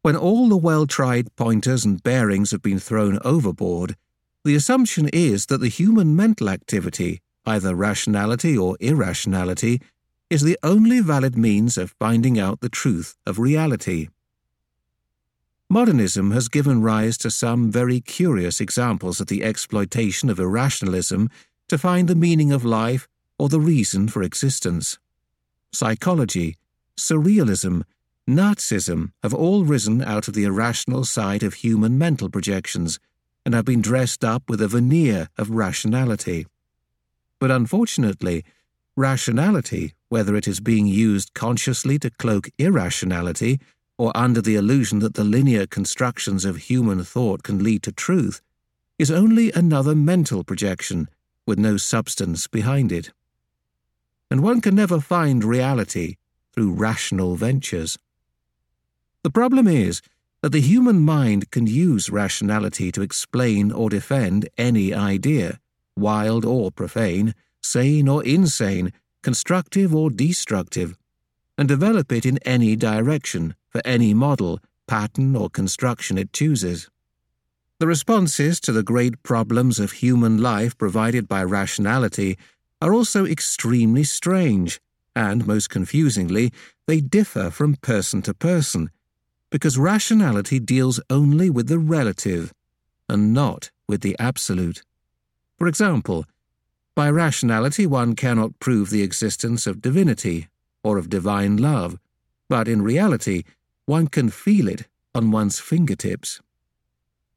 When all the well tried pointers and bearings have been thrown overboard, the assumption is that the human mental activity, either rationality or irrationality, is the only valid means of finding out the truth of reality. Modernism has given rise to some very curious examples of the exploitation of irrationalism to find the meaning of life or the reason for existence. Psychology, surrealism, Nazism have all risen out of the irrational side of human mental projections and have been dressed up with a veneer of rationality. But unfortunately, rationality whether it is being used consciously to cloak irrationality or under the illusion that the linear constructions of human thought can lead to truth, is only another mental projection with no substance behind it. and one can never find reality through rational ventures. The problem is that the human mind can use rationality to explain or defend any idea, wild or profane, sane or insane, constructive or destructive, and develop it in any direction for any model, pattern, or construction it chooses. The responses to the great problems of human life provided by rationality are also extremely strange, and most confusingly, they differ from person to person, because rationality deals only with the relative and not with the absolute. For example, by rationality one cannot prove the existence of divinity or of divine love, but in reality one can feel it on one's fingertips.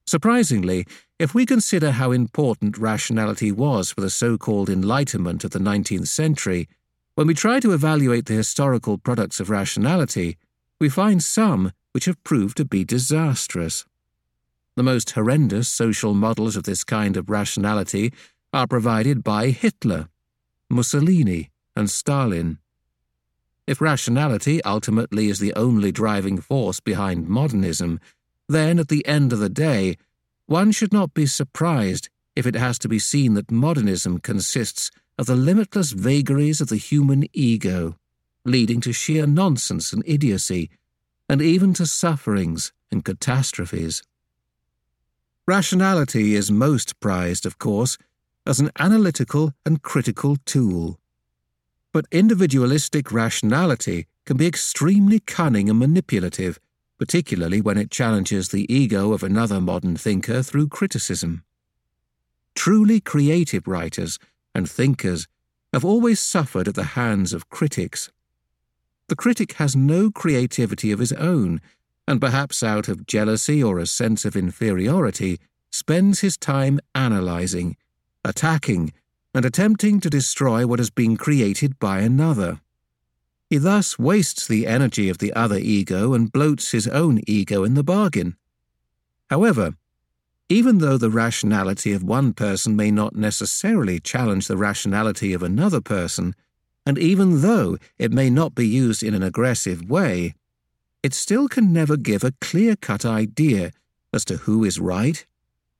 Surprisingly, if we consider how important rationality was for the so called Enlightenment of the 19th century, when we try to evaluate the historical products of rationality, we find some which have proved to be disastrous. The most horrendous social models of this kind of rationality are provided by Hitler, Mussolini, and Stalin. If rationality ultimately is the only driving force behind modernism, then at the end of the day, one should not be surprised if it has to be seen that modernism consists of the limitless vagaries of the human ego, leading to sheer nonsense and idiocy, and even to sufferings and catastrophes. Rationality is most prized, of course, as an analytical and critical tool. But individualistic rationality can be extremely cunning and manipulative, particularly when it challenges the ego of another modern thinker through criticism. Truly creative writers and thinkers have always suffered at the hands of critics the critic has no creativity of his own, and perhaps out of jealousy or a sense of inferiority, spends his time analyzing, attacking, and attempting to destroy what has been created by another. He thus wastes the energy of the other ego and bloats his own ego in the bargain. However, even though the rationality of one person may not necessarily challenge the rationality of another person, and even though it may not be used in an aggressive way, it still can never give a clear cut idea as to who is right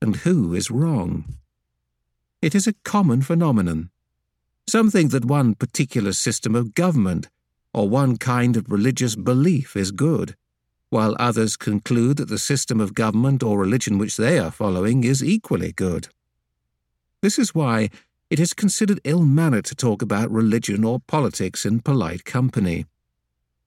and who is wrong. It is a common phenomenon, something that one particular system of government or one kind of religious belief is good, while others conclude that the system of government or religion which they are following is equally good. This is why it is considered ill mannered to talk about religion or politics in polite company.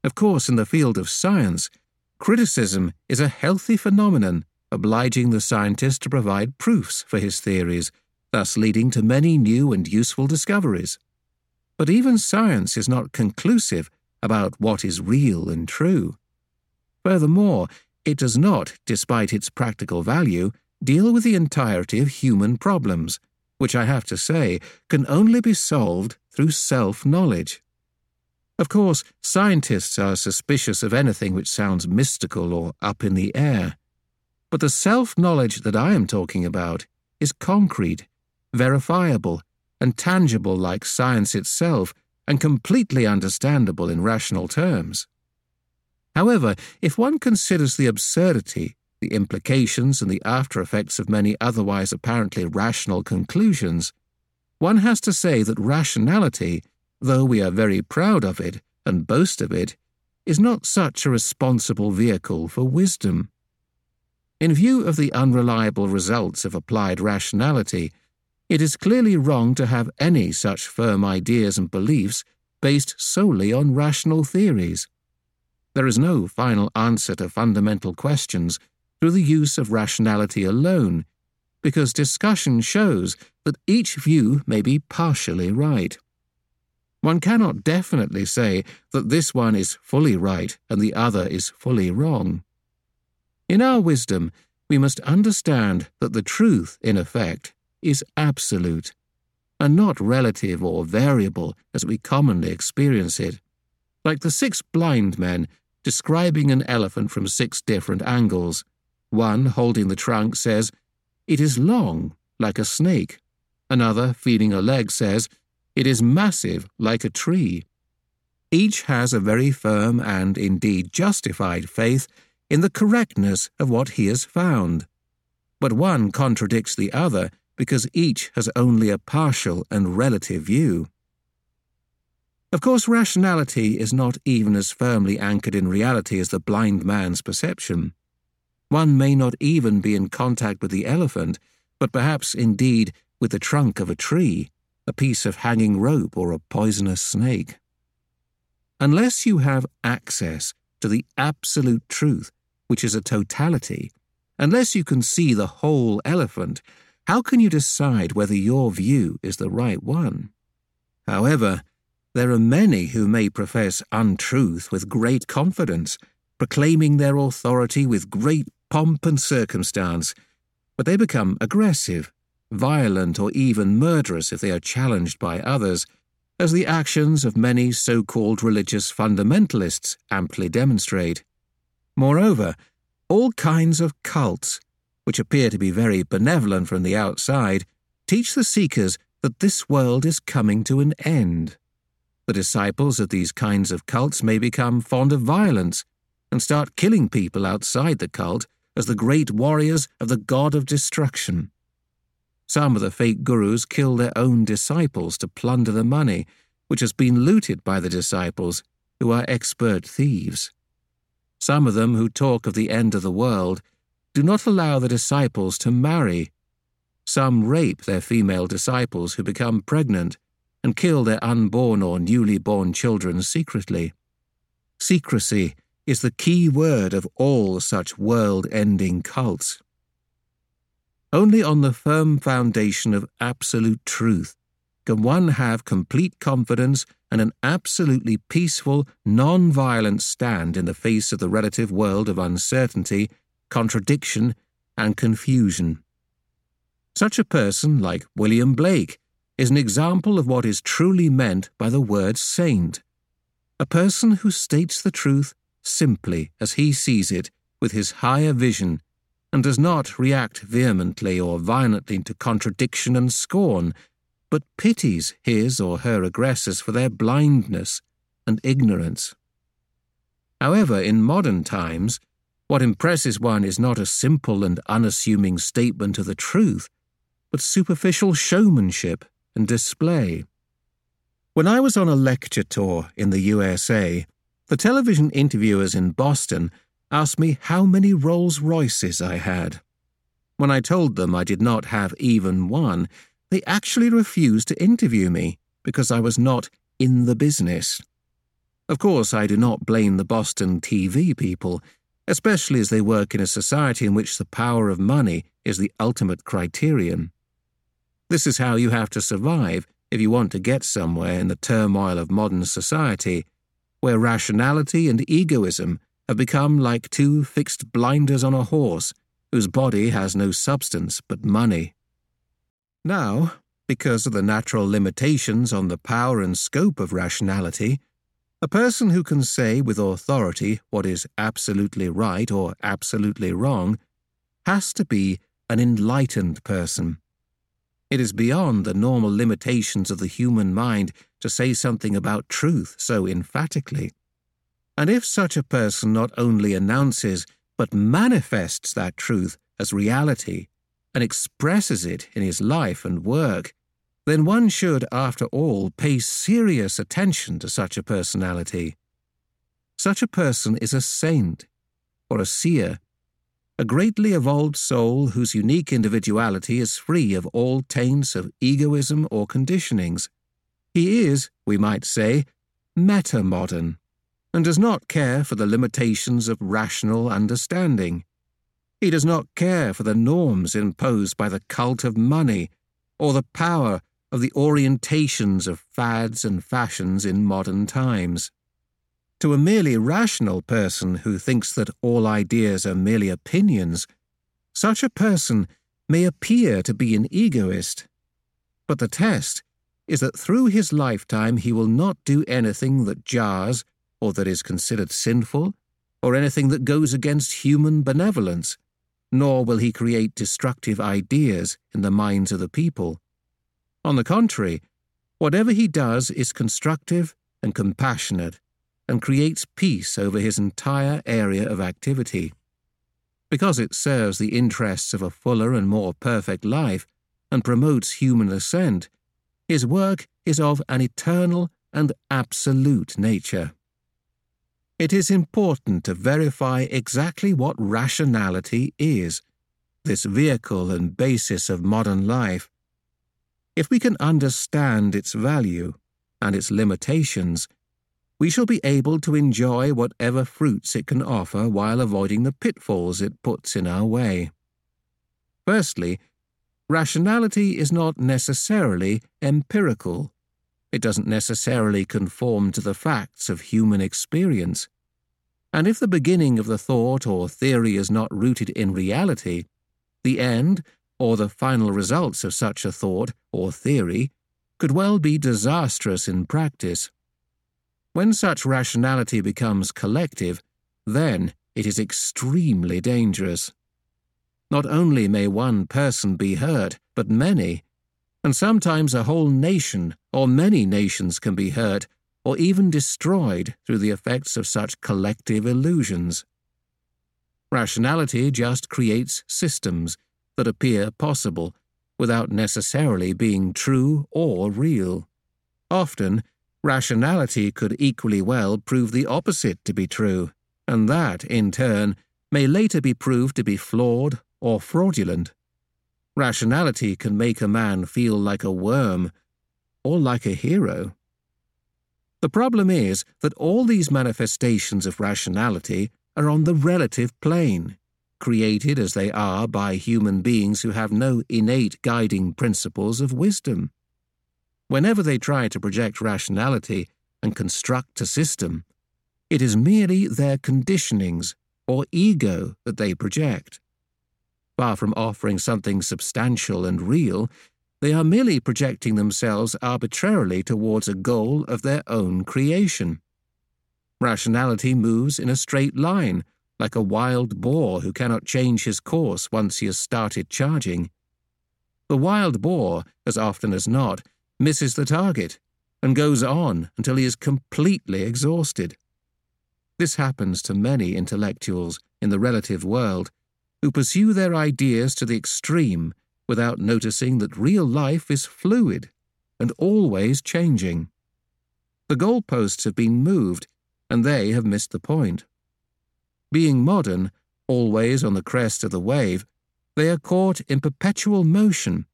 Of course, in the field of science, criticism is a healthy phenomenon, obliging the scientist to provide proofs for his theories, thus leading to many new and useful discoveries. But even science is not conclusive about what is real and true. Furthermore, it does not, despite its practical value, deal with the entirety of human problems which I have to say can only be solved through self knowledge. Of course, scientists are suspicious of anything which sounds mystical or up in the air. But the self knowledge that I am talking about is concrete, verifiable, and tangible like science itself, and completely understandable in rational terms. However, if one considers the absurdity the implications and the after effects of many otherwise apparently rational conclusions, one has to say that rationality, though we are very proud of it and boast of it, is not such a responsible vehicle for wisdom. In view of the unreliable results of applied rationality, it is clearly wrong to have any such firm ideas and beliefs based solely on rational theories. There is no final answer to fundamental questions through the use of rationality alone, because discussion shows that each view may be partially right. One cannot definitely say that this one is fully right and the other is fully wrong. In our wisdom, we must understand that the truth, in effect, is absolute, and not relative or variable as we commonly experience it. Like the six blind men describing an elephant from six different angles, one, holding the trunk, says, It is long, like a snake. Another, feeling a leg, says, It is massive like a tree. Each has a very firm and indeed justified faith in the correctness of what he has found. But one contradicts the other because each has only a partial and relative view. Of course, rationality is not even as firmly anchored in reality as the blind man's perception. One may not even be in contact with the elephant, but perhaps indeed with the trunk of a tree, a piece of hanging rope, or a poisonous snake. Unless you have access to the absolute truth, which is a totality, unless you can see the whole elephant, how can you decide whether your view is the right one? However, there are many who may profess untruth with great confidence, proclaiming their authority with great pomp and circumstance, but they become aggressive, violent, or even murderous if they are challenged by others, as the actions of many so called religious fundamentalists amply demonstrate. Moreover, all kinds of cults, which appear to be very benevolent from the outside, teach the seekers that this world is coming to an end. The disciples of these kinds of cults may become fond of violence and start killing people outside the cult as the great warriors of the god of destruction. Some of the fake gurus kill their own disciples to plunder the money, which has been looted by the disciples, who are expert thieves. Some of them who talk of the end of the world do not allow the disciples to marry. Some rape their female disciples who become pregnant and kill their unborn or newly born children secretly. Secrecy is the key word of all such world ending cults. Only on the firm foundation of absolute truth can one have complete confidence and an absolutely peaceful, non violent stand in the face of the relative world of uncertainty, contradiction, and confusion. Such a person, like William Blake, is an example of what is truly meant by the word saint. A person who states the truth simply as he sees it with his higher vision and does not react vehemently or violently to contradiction and scorn, but pities his or her aggressors for their blindness and ignorance. However, in modern times, what impresses one is not a simple and unassuming statement of the truth, but superficial showmanship and display. When I was on a lecture tour in the USA, the television interviewers in Boston asked me how many Rolls Royces I had. When I told them I did not have even one, they actually refused to interview me because I was not in the business. Of course, I do not blame the Boston TV people, especially as they work in a society in which the power of money is the ultimate criterion. This is how you have to survive if you want to get somewhere in the turmoil of modern society, where rationality and egoism have become like two fixed blinders on a horse whose body has no substance but money. Now, because of the natural limitations on the power and scope of rationality, a person who can say with authority what is absolutely right or absolutely wrong has to be an enlightened person. It is beyond the normal limitations of the human mind to say something about truth so emphatically. And if such a person not only announces but manifests that truth as reality and expresses it in his life and work, then one should, after all, pay serious attention to such a personality. Such a person is a saint, or a seer, a greatly evolved soul whose unique individuality is free of all taints of egoism or conditionings. He is, we might say, meta-modern, and does not care for the limitations of rational understanding. He does not care for the norms imposed by the cult of money or the power of the orientations of fads and fashions in modern times. To a merely rational person who thinks that all ideas are merely opinions, such a person may appear to be an egoist. But the test is that through his lifetime he will not do anything that jars or that is considered sinful, or anything that goes against human benevolence, nor will he create destructive ideas in the minds of the people. On the contrary, Whatever he does is constructive and compassionate and creates peace over his entire area of activity. Because it serves the interests of a fuller and more perfect life and promotes human ascent, his work is of an eternal and absolute nature. It is important to verify exactly what rationality is, this vehicle and basis of modern life. If we can understand its value and its limitations, we shall be able to enjoy whatever fruits it can offer while avoiding the pitfalls it puts in our way. Firstly, rationality is not necessarily empirical. It doesn't necessarily conform to the facts of human experience. And if the beginning of the thought or theory is not rooted in reality, the end, or the final results of such a thought or theory, could well be disastrous in practice. When such rationality becomes collective, then it is extremely dangerous. Not only may one person be hurt, but many, and sometimes a whole nation or many nations can be hurt or even destroyed through the effects of such collective illusions. Rationality just creates systems that appear possible without necessarily being true or real. Often, rationality could equally well prove the opposite to be true, and that, in turn, may later be proved to be flawed or fraudulent. Rationality can make a man feel like a worm or like a hero. The problem is that all these manifestations of rationality are on the relative plane, created as they are by human beings who have no innate guiding principles of wisdom. Whenever they try to project rationality and construct a system, it is merely their conditionings or ego that they project. Far from offering something substantial and real, they are merely projecting themselves arbitrarily towards a goal of their own creation. Rationality moves in a straight line, like a wild boar who cannot change his course once he has started charging. The wild boar, as often as not, misses the target and goes on until he is completely exhausted. This happens to many intellectuals in the relative world who pursue their ideas to the extreme without noticing that real life is fluid and always changing. The goalposts have been moved, and they have missed the point. Being modern, always on the crest of the wave, they are caught in perpetual motion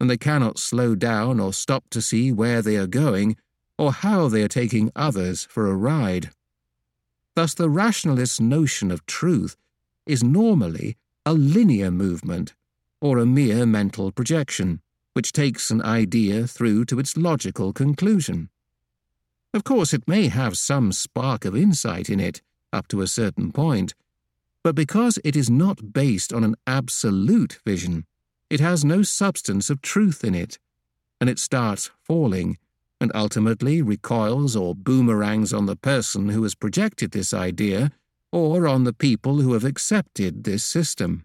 and they cannot slow down or stop to see where they are going or how they are taking others for a ride. Thus, the rationalist's notion of truth is normally a linear movement or a mere mental projection, which takes an idea through to its logical conclusion. Of course, it may have some spark of insight in it up to a certain point, but because it is not based on an absolute vision, it has no substance of truth in it, and it starts falling and ultimately recoils or boomerangs on the person who has projected this idea or on the people who have accepted this system.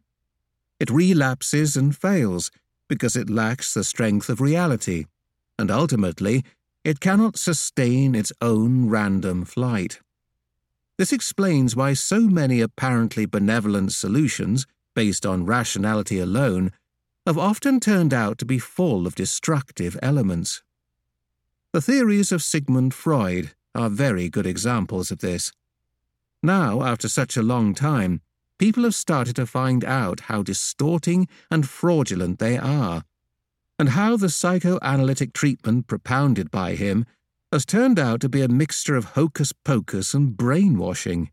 It relapses and fails because it lacks the strength of reality, and ultimately it cannot sustain its own random flight. This explains why so many apparently benevolent solutions, based on rationality alone, have often turned out to be full of destructive elements. The theories of Sigmund Freud are very good examples of this. Now, after such a long time, people have started to find out how distorting and fraudulent they are, and how the psychoanalytic treatment propounded by him has turned out to be a mixture of hocus pocus and brainwashing.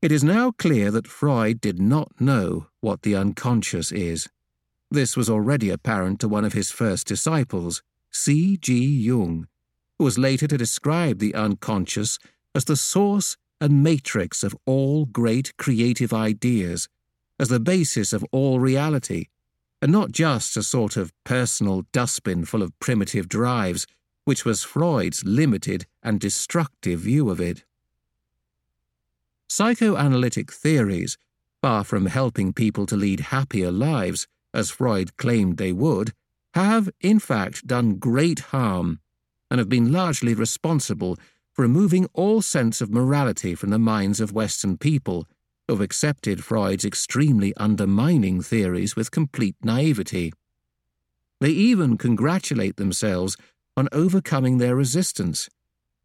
It is now clear that Freud did not know what the unconscious is. This was already apparent to one of his first disciples, C. G. Jung, who was later to describe the unconscious as the source and matrix of all great creative ideas, as the basis of all reality, and not just a sort of personal dustbin full of primitive drives, which was Freud's limited and destructive view of it. Psychoanalytic theories, far from helping people to lead happier lives, as Freud claimed they would, have, in fact, done great harm and have been largely responsible for removing all sense of morality from the minds of Western people who have accepted Freud's extremely undermining theories with complete naivety. They even congratulate themselves on overcoming their resistance,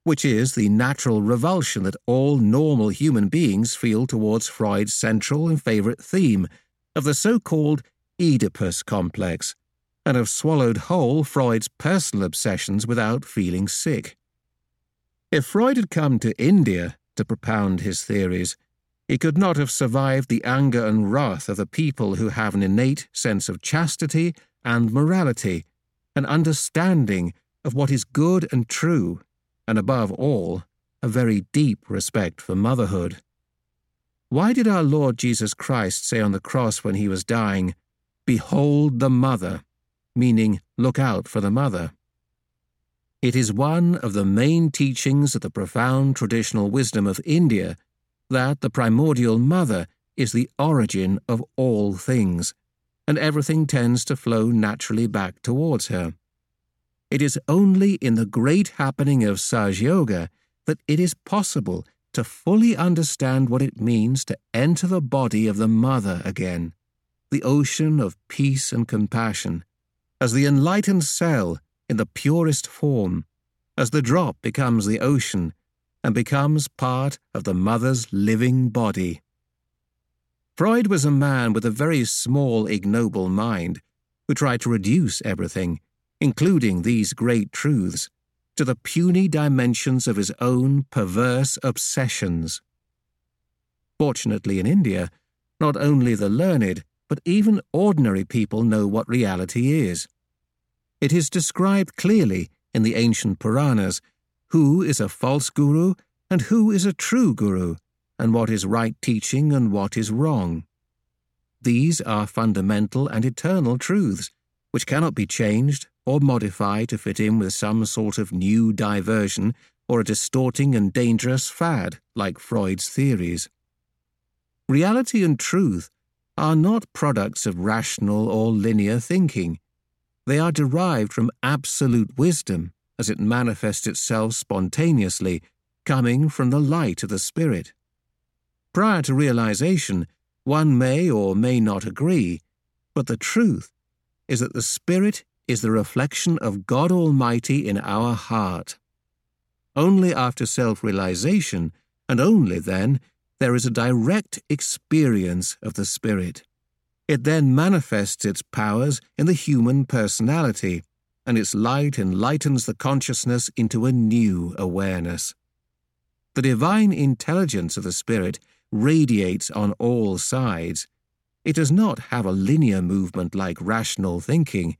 which is the natural revulsion that all normal human beings feel towards Freud's central and favorite theme of the so called Oedipus complex, and have swallowed whole Freud's personal obsessions without feeling sick. If Freud had come to India to propound his theories, he could not have survived the anger and wrath of the people who have an innate sense of chastity and morality, an understanding of what is good and true, and above all, a very deep respect for motherhood. Why did our Lord Jesus Christ say on the cross when he was dying, Behold the mother? meaning look out for the mother. It is one of the main teachings of the profound traditional wisdom of India that the primordial mother is the origin of all things, and everything tends to flow naturally back towards her. It is only in the great happening of Sahaja Yoga that it is possible to fully understand what it means to enter the body of the mother again, the ocean of peace and compassion, as the enlightened cell in the purest form, as the drop becomes the ocean and becomes part of the mother's living body. Freud was a man with a very small, ignoble mind who tried to reduce everything, including these great truths, to the puny dimensions of his own perverse obsessions. Fortunately, in India, not only the learned, but even ordinary people know what reality is. It is described clearly in the ancient Puranas who is a false guru and who is a true guru, and what is right teaching and what is wrong. These are fundamental and eternal truths, which cannot be changed or modified to fit in with some sort of new diversion or a distorting and dangerous fad like Freud's theories. Reality and truth are not products of rational or linear thinking. They are derived from absolute wisdom as it manifests itself spontaneously, coming from the light of the Spirit. Prior to realization, one may or may not agree, but the truth is that the Spirit is the reflection of God Almighty in our heart. Only after self realization, and only then, there is a direct experience of the Spirit. It then manifests its powers in the human personality, and its light enlightens the consciousness into a new awareness. The divine intelligence of the Spirit radiates on all sides. It does not have a linear movement like rational thinking.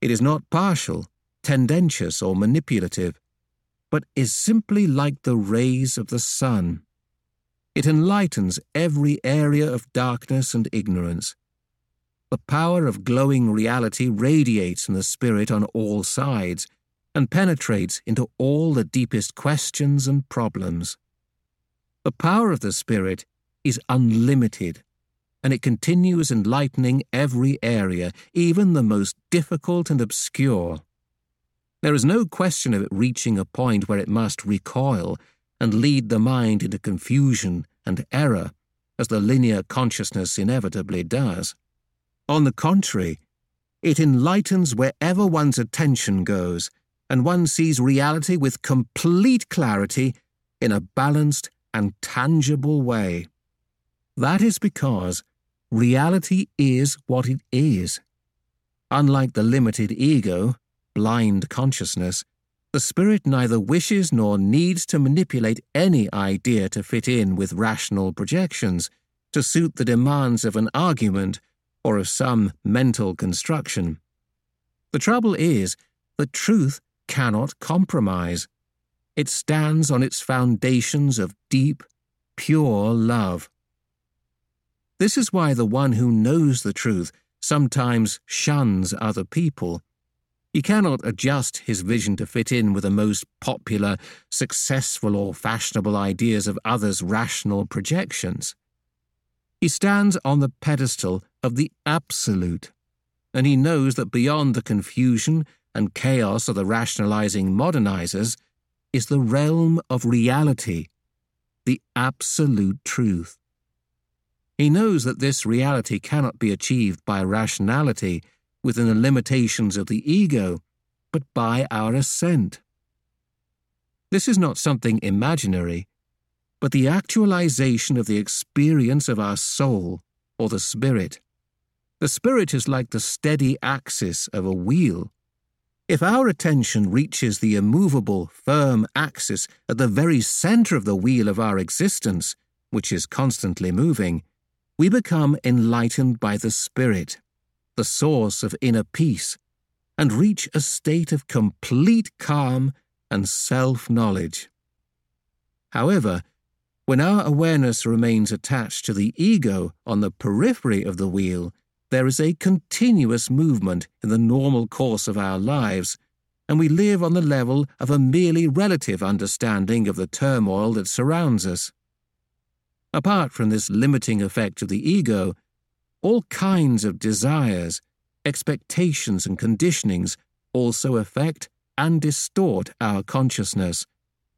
It is not partial, tendentious, or manipulative, but is simply like the rays of the sun. It enlightens every area of darkness and ignorance. The power of glowing reality radiates from the Spirit on all sides and penetrates into all the deepest questions and problems. The power of the Spirit is unlimited, and it continues enlightening every area, even the most difficult and obscure. There is no question of it reaching a point where it must recoil and lead the mind into confusion and error, as the linear consciousness inevitably does. On the contrary, it enlightens wherever one's attention goes, and one sees reality with complete clarity in a balanced and tangible way. That is because reality is what it is. Unlike the limited ego, blind consciousness, the spirit neither wishes nor needs to manipulate any idea to fit in with rational projections, to suit the demands of an argument or of some mental construction. The trouble is that truth cannot compromise. It stands on its foundations of deep, pure love. This is why the one who knows the truth sometimes shuns other people he cannot adjust his vision to fit in with the most popular, successful, or fashionable ideas of others' rational projections. He stands on the pedestal of the Absolute, and he knows that beyond the confusion and chaos of the rationalizing modernizers is the realm of reality, the absolute truth. He knows that this reality cannot be achieved by rationality within the limitations of the ego, but by our ascent. This is not something imaginary, but the actualization of the experience of our soul or the spirit. The spirit is like the steady axis of a wheel. If our attention reaches the immovable, firm axis at the very center of the wheel of our existence, which is constantly moving, we become enlightened by the Spirit, the source of inner peace, and reach a state of complete calm and self knowledge. However, when our awareness remains attached to the ego on the periphery of the wheel, there is a continuous movement in the normal course of our lives, and we live on the level of a merely relative understanding of the turmoil that surrounds us. Apart from this limiting effect of the ego, all kinds of desires, expectations, and conditionings also affect and distort our consciousness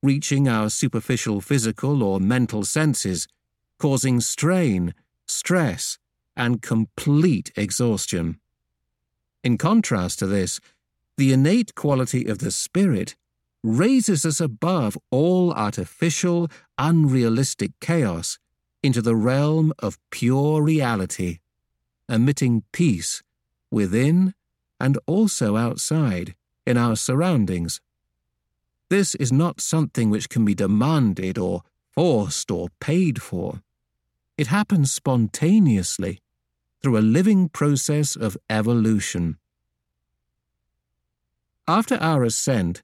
reaching our superficial physical or mental senses, causing strain, stress, and complete exhaustion. In contrast to this, the innate quality of the Spirit raises us above all artificial, unrealistic chaos into the realm of pure reality, emitting peace within and also outside in our surroundings. This is not something which can be demanded or forced or paid for. It happens spontaneously through a living process of evolution. After our ascent,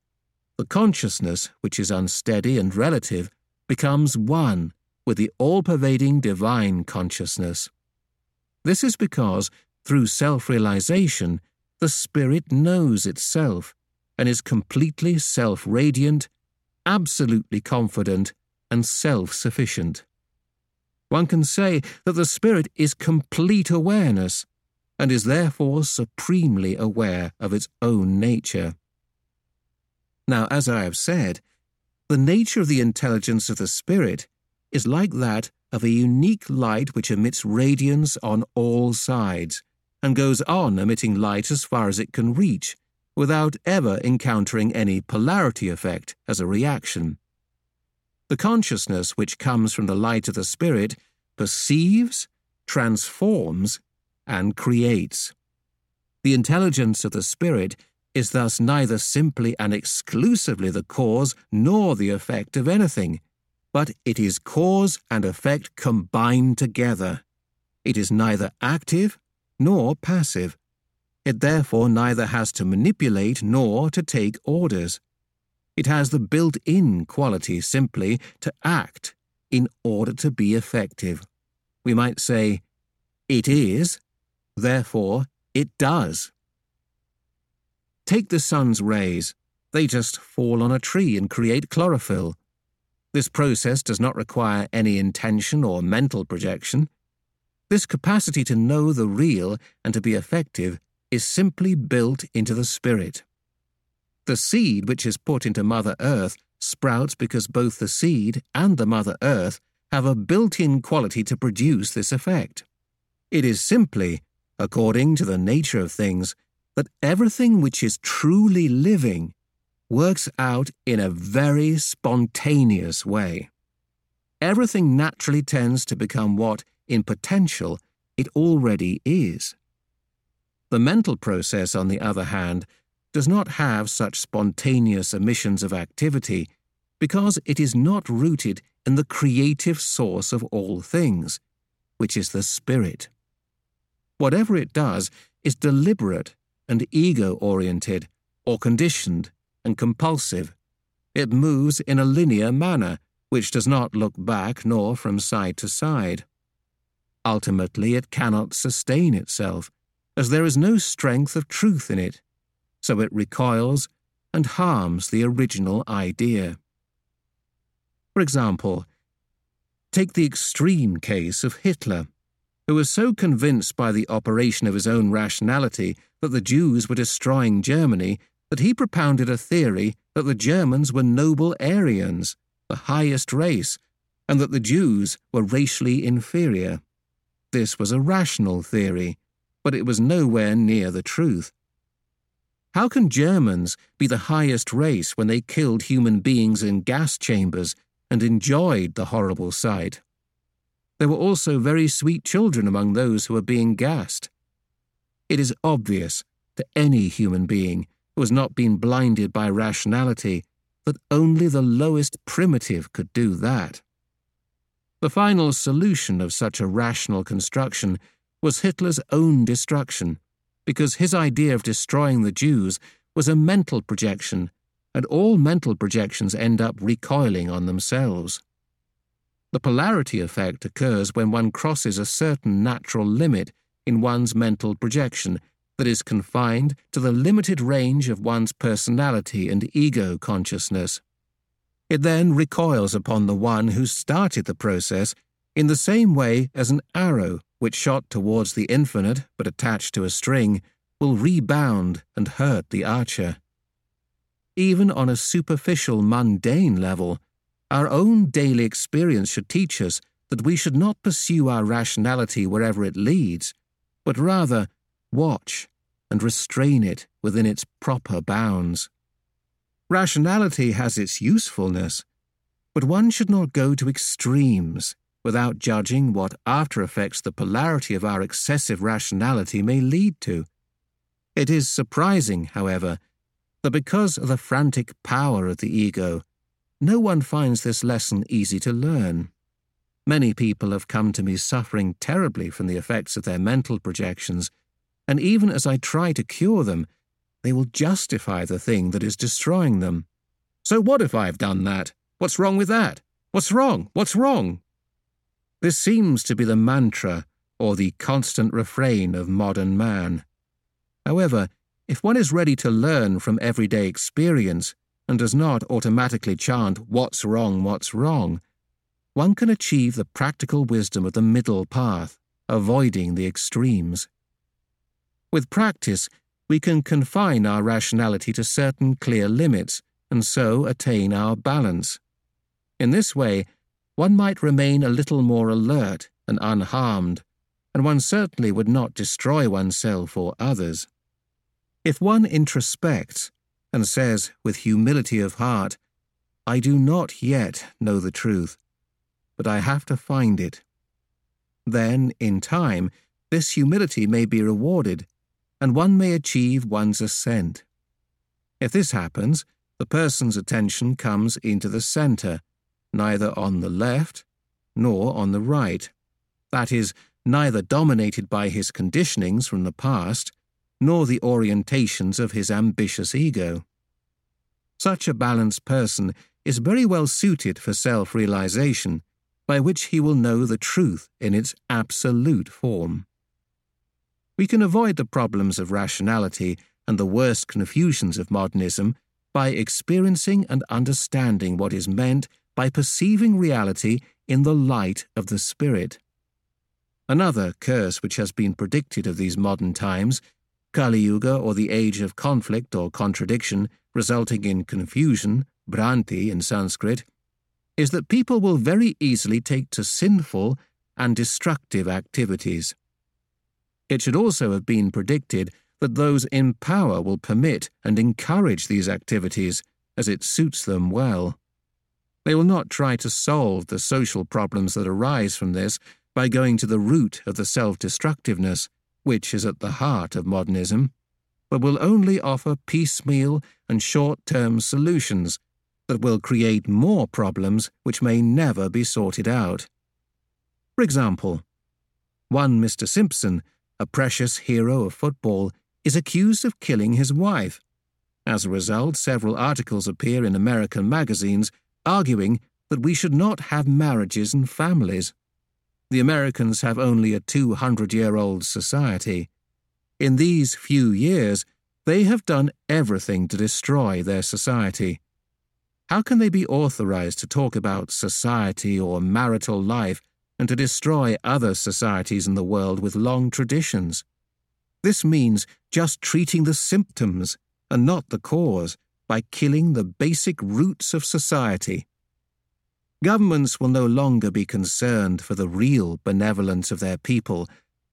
the consciousness, which is unsteady and relative, becomes one with the all pervading divine consciousness. This is because, through self realization, the Spirit knows itself and is completely self radiant, absolutely confident, and self sufficient. One can say that the Spirit is complete awareness and is therefore supremely aware of its own nature. Now, as I have said, the nature of the intelligence of the Spirit is like that of a unique light which emits radiance on all sides and goes on emitting light as far as it can reach without ever encountering any polarity effect as a reaction. The consciousness which comes from the light of the Spirit perceives, transforms, and creates. The intelligence of the Spirit is thus neither simply and exclusively the cause nor the effect of anything, but it is cause and effect combined together. It is neither active nor passive, it therefore neither has to manipulate nor to take orders. It has the built in quality simply to act in order to be effective. We might say, it is, therefore it does. Take the sun's rays. They just fall on a tree and create chlorophyll. This process does not require any intention or mental projection. This capacity to know the real and to be effective is simply built into the spirit. The seed which is put into Mother Earth sprouts because both the seed and the Mother Earth have a built in quality to produce this effect. It is simply, according to the nature of things, that everything which is truly living works out in a very spontaneous way. Everything naturally tends to become what, in potential, it already is. The mental process, on the other hand, does not have such spontaneous emissions of activity because it is not rooted in the creative source of all things, which is the spirit. Whatever it does is deliberate and ego oriented, or conditioned and compulsive. It moves in a linear manner, which does not look back nor from side to side. Ultimately, it cannot sustain itself as there is no strength of truth in it, so it recoils and harms the original idea. For example, take the extreme case of Hitler, who was so convinced by the operation of his own rationality that the Jews were destroying Germany that he propounded a theory that the Germans were noble Aryans, the highest race, and that the Jews were racially inferior. This was a rational theory, but it was nowhere near the truth. How can Germans be the highest race when they killed human beings in gas chambers and enjoyed the horrible sight? There were also very sweet children among those who were being gassed. It is obvious to any human being who has not been blinded by rationality that only the lowest primitive could do that. The final solution of such a rational construction was Hitler's own destruction, because his idea of destroying the Jews was a mental projection, and all mental projections end up recoiling on themselves. The polarity effect occurs when one crosses a certain natural limit in one's mental projection that is confined to the limited range of one's personality and ego consciousness. It then recoils upon the one who started the process in the same way as an arrow which shot towards the infinite but attached to a string will rebound and hurt the archer. Even on a superficial, mundane level, our own daily experience should teach us that we should not pursue our rationality wherever it leads, but rather watch and restrain it within its proper bounds. Rationality has its usefulness, but one should not go to extremes without judging what after effects the polarity of our excessive rationality may lead to. It is surprising, however, that because of the frantic power of the ego, no one finds this lesson easy to learn. Many people have come to me suffering terribly from the effects of their mental projections, and even as I try to cure them, they will justify the thing that is destroying them. So what if I've done that? What's wrong with that? What's wrong? What's wrong? This seems to be the mantra or the constant refrain of modern man. However, if one is ready to learn from everyday experience and does not automatically chant, What's wrong, what's wrong, one can achieve the practical wisdom of the middle path, avoiding the extremes. With practice, we can confine our rationality to certain clear limits and so attain our balance. In this way, one might remain a little more alert and unharmed, and one certainly would not destroy oneself or others. If one introspects and says with humility of heart, I do not yet know the truth, but I have to find it, then, in time, this humility may be rewarded and one may achieve one's ascent. If this happens, the person's attention comes into the center, neither on the left nor on the right. That is, neither dominated by his conditionings from the past, nor the orientations of his ambitious ego. Such a balanced person is very well suited for self realization, by which he will know the truth in its absolute form. We can avoid the problems of rationality and the worst confusions of modernism by experiencing and understanding what is meant by perceiving reality in the light of the Spirit. Another curse which has been predicted of these modern times, Kali Yuga or the age of conflict or contradiction resulting in confusion, Bhranti in Sanskrit, is that people will very easily take to sinful and destructive activities. It should also have been predicted that those in power will permit and encourage these activities as it suits them well. They will not try to solve the social problems that arise from this by going to the root of the self destructiveness, which is at the heart of modernism, but will only offer piecemeal and short term solutions that will create more problems which may never be sorted out. For example, one Mr. Simpson a precious hero of football, is accused of killing his wife. As a result, several articles appear in American magazines arguing that we should not have marriages and families. The Americans have only a 200 year old society. In these few years, they have done everything to destroy their society. How can they be authorized to talk about society or marital life and to destroy other societies in the world with long traditions. This means just treating the symptoms and not the cause by killing the basic roots of society. Governments will no longer be concerned for the real benevolence of their people,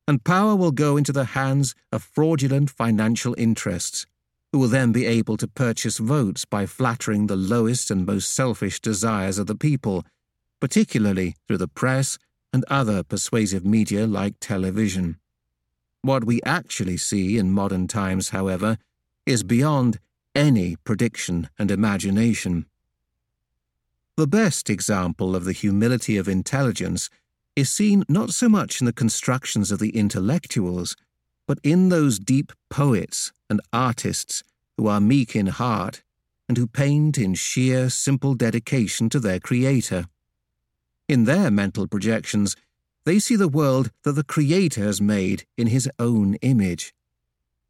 and power will go into the hands of fraudulent financial interests, who will then be able to purchase votes by flattering the lowest and most selfish desires of the people, particularly through the press and other persuasive media like television. What we actually see in modern times, however, is beyond any prediction and imagination. The best example of the humility of intelligence is seen not so much in the constructions of the intellectuals, but in those deep poets and artists who are meek in heart and who paint in sheer, simple dedication to their Creator. In their mental projections, they see the world that the Creator has made in His own image.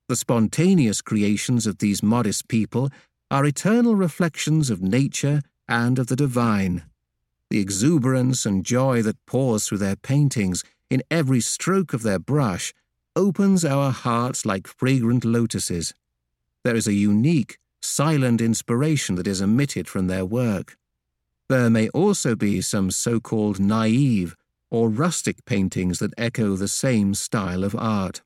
The spontaneous creations of these modest people are eternal reflections of nature and of the divine. The exuberance and joy that pours through their paintings in every stroke of their brush opens our hearts like fragrant lotuses. There is a unique, silent inspiration that is emitted from their work. There may also be some so called naive or rustic paintings that echo the same style of art.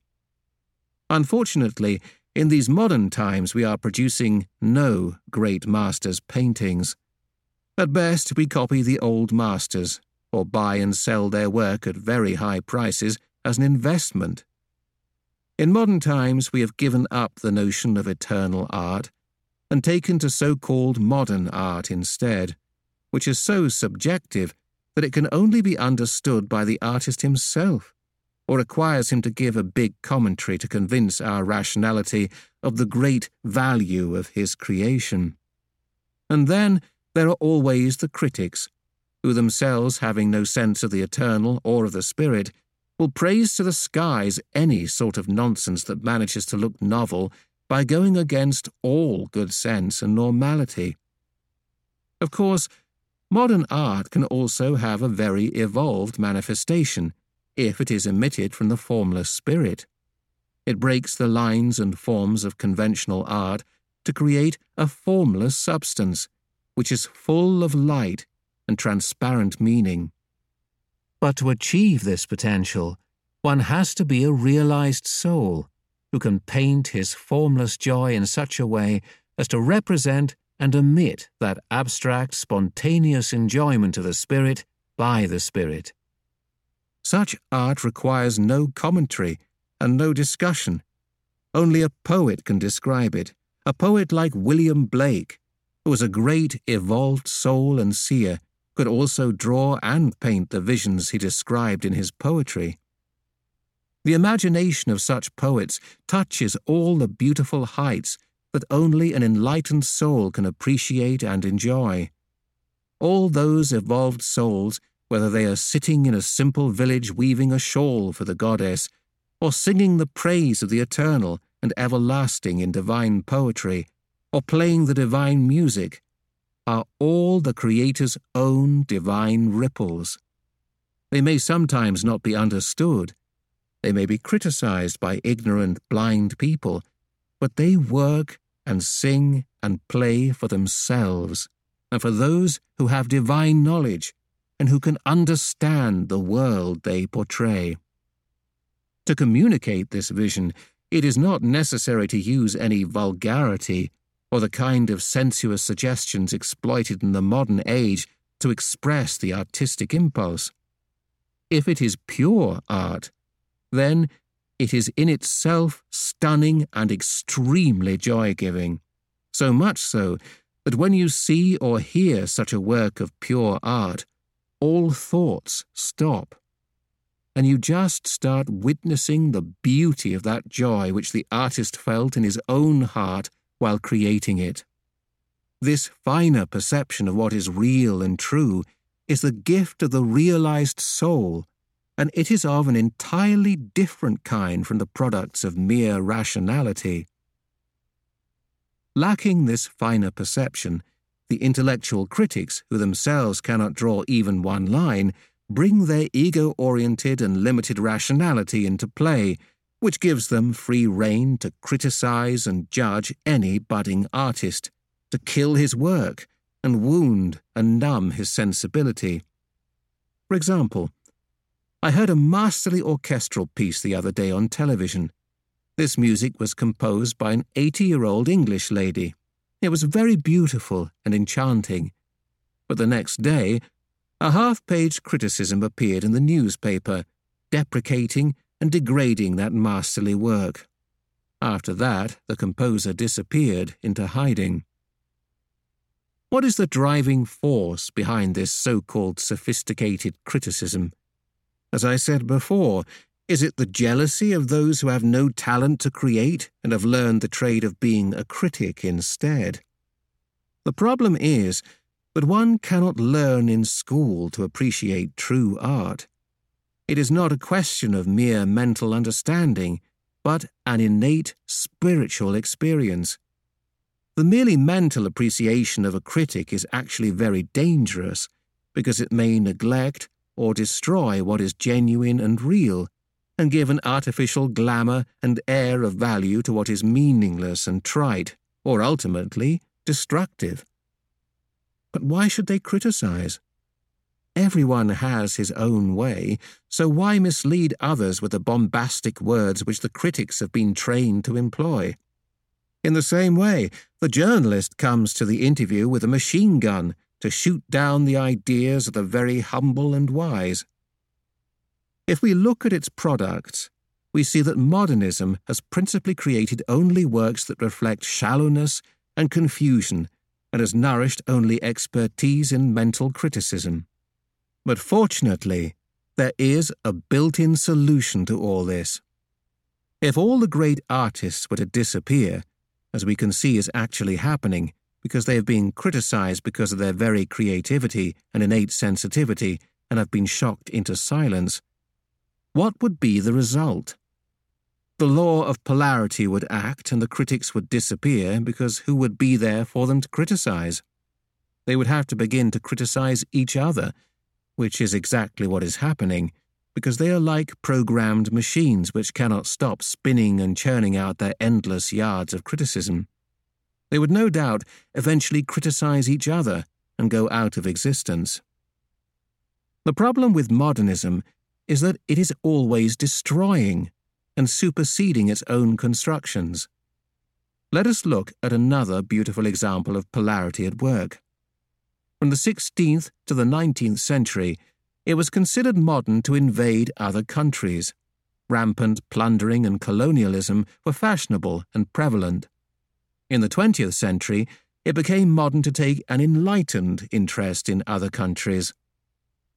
Unfortunately, in these modern times we are producing no great masters' paintings. At best, we copy the old masters, or buy and sell their work at very high prices as an investment. In modern times, we have given up the notion of eternal art and taken to so called modern art instead which is so subjective that it can only be understood by the artist himself, or requires him to give a big commentary to convince our rationality of the great value of his creation. And then there are always the critics, who themselves, having no sense of the eternal or of the spirit, will praise to the skies any sort of nonsense that manages to look novel by going against all good sense and normality. Of course, Modern art can also have a very evolved manifestation if it is emitted from the formless spirit. It breaks the lines and forms of conventional art to create a formless substance, which is full of light and transparent meaning. But to achieve this potential, one has to be a realized soul who can paint his formless joy in such a way as to represent and emit that abstract, spontaneous enjoyment of the Spirit by the Spirit. Such art requires no commentary and no discussion. Only a poet can describe it, a poet like William Blake, who was a great evolved soul and seer, could also draw and paint the visions he described in his poetry. The imagination of such poets touches all the beautiful heights that only an enlightened soul can appreciate and enjoy. All those evolved souls, whether they are sitting in a simple village weaving a shawl for the goddess, or singing the praise of the eternal and everlasting in divine poetry, or playing the divine music, are all the Creator's own divine ripples. They may sometimes not be understood. They may be criticized by ignorant, blind people but they work and sing and play for themselves and for those who have divine knowledge and who can understand the world they portray. To communicate this vision, it is not necessary to use any vulgarity or the kind of sensuous suggestions exploited in the modern age to express the artistic impulse. If it is pure art, then it is in itself stunning and extremely joy giving. So much so that when you see or hear such a work of pure art, all thoughts stop. And you just start witnessing the beauty of that joy which the artist felt in his own heart while creating it. This finer perception of what is real and true is the gift of the realized soul and it is of an entirely different kind from the products of mere rationality. Lacking this finer perception, the intellectual critics, who themselves cannot draw even one line, bring their ego oriented and limited rationality into play, which gives them free rein to criticize and judge any budding artist, to kill his work, and wound and numb his sensibility. For example, I heard a masterly orchestral piece the other day on television. This music was composed by an 80 year old English lady. It was very beautiful and enchanting. But the next day, a half page criticism appeared in the newspaper, deprecating and degrading that masterly work. After that, the composer disappeared into hiding. What is the driving force behind this so called sophisticated criticism? As I said before, is it the jealousy of those who have no talent to create and have learned the trade of being a critic instead? The problem is that one cannot learn in school to appreciate true art. It is not a question of mere mental understanding, but an innate spiritual experience. The merely mental appreciation of a critic is actually very dangerous because it may neglect or destroy what is genuine and real, and give an artificial glamour and air of value to what is meaningless and trite, or ultimately destructive. But why should they criticize? Everyone has his own way, so why mislead others with the bombastic words which the critics have been trained to employ? In the same way, the journalist comes to the interview with a machine gun to shoot down the ideas of the very humble and wise. If we look at its products, we see that modernism has principally created only works that reflect shallowness and confusion and has nourished only expertise in mental criticism. But fortunately, there is a built in solution to all this. If all the great artists were to disappear, as we can see is actually happening, because they have been criticized because of their very creativity and innate sensitivity and have been shocked into silence, what would be the result? The law of polarity would act and the critics would disappear because who would be there for them to criticize? They would have to begin to criticize each other, which is exactly what is happening, because they are like programmed machines which cannot stop spinning and churning out their endless yards of criticism. They would no doubt eventually criticize each other and go out of existence. The problem with modernism is that it is always destroying and superseding its own constructions. Let us look at another beautiful example of polarity at work. From the 16th to the 19th century, it was considered modern to invade other countries. Rampant plundering and colonialism were fashionable and prevalent. In the 20th century, it became modern to take an enlightened interest in other countries.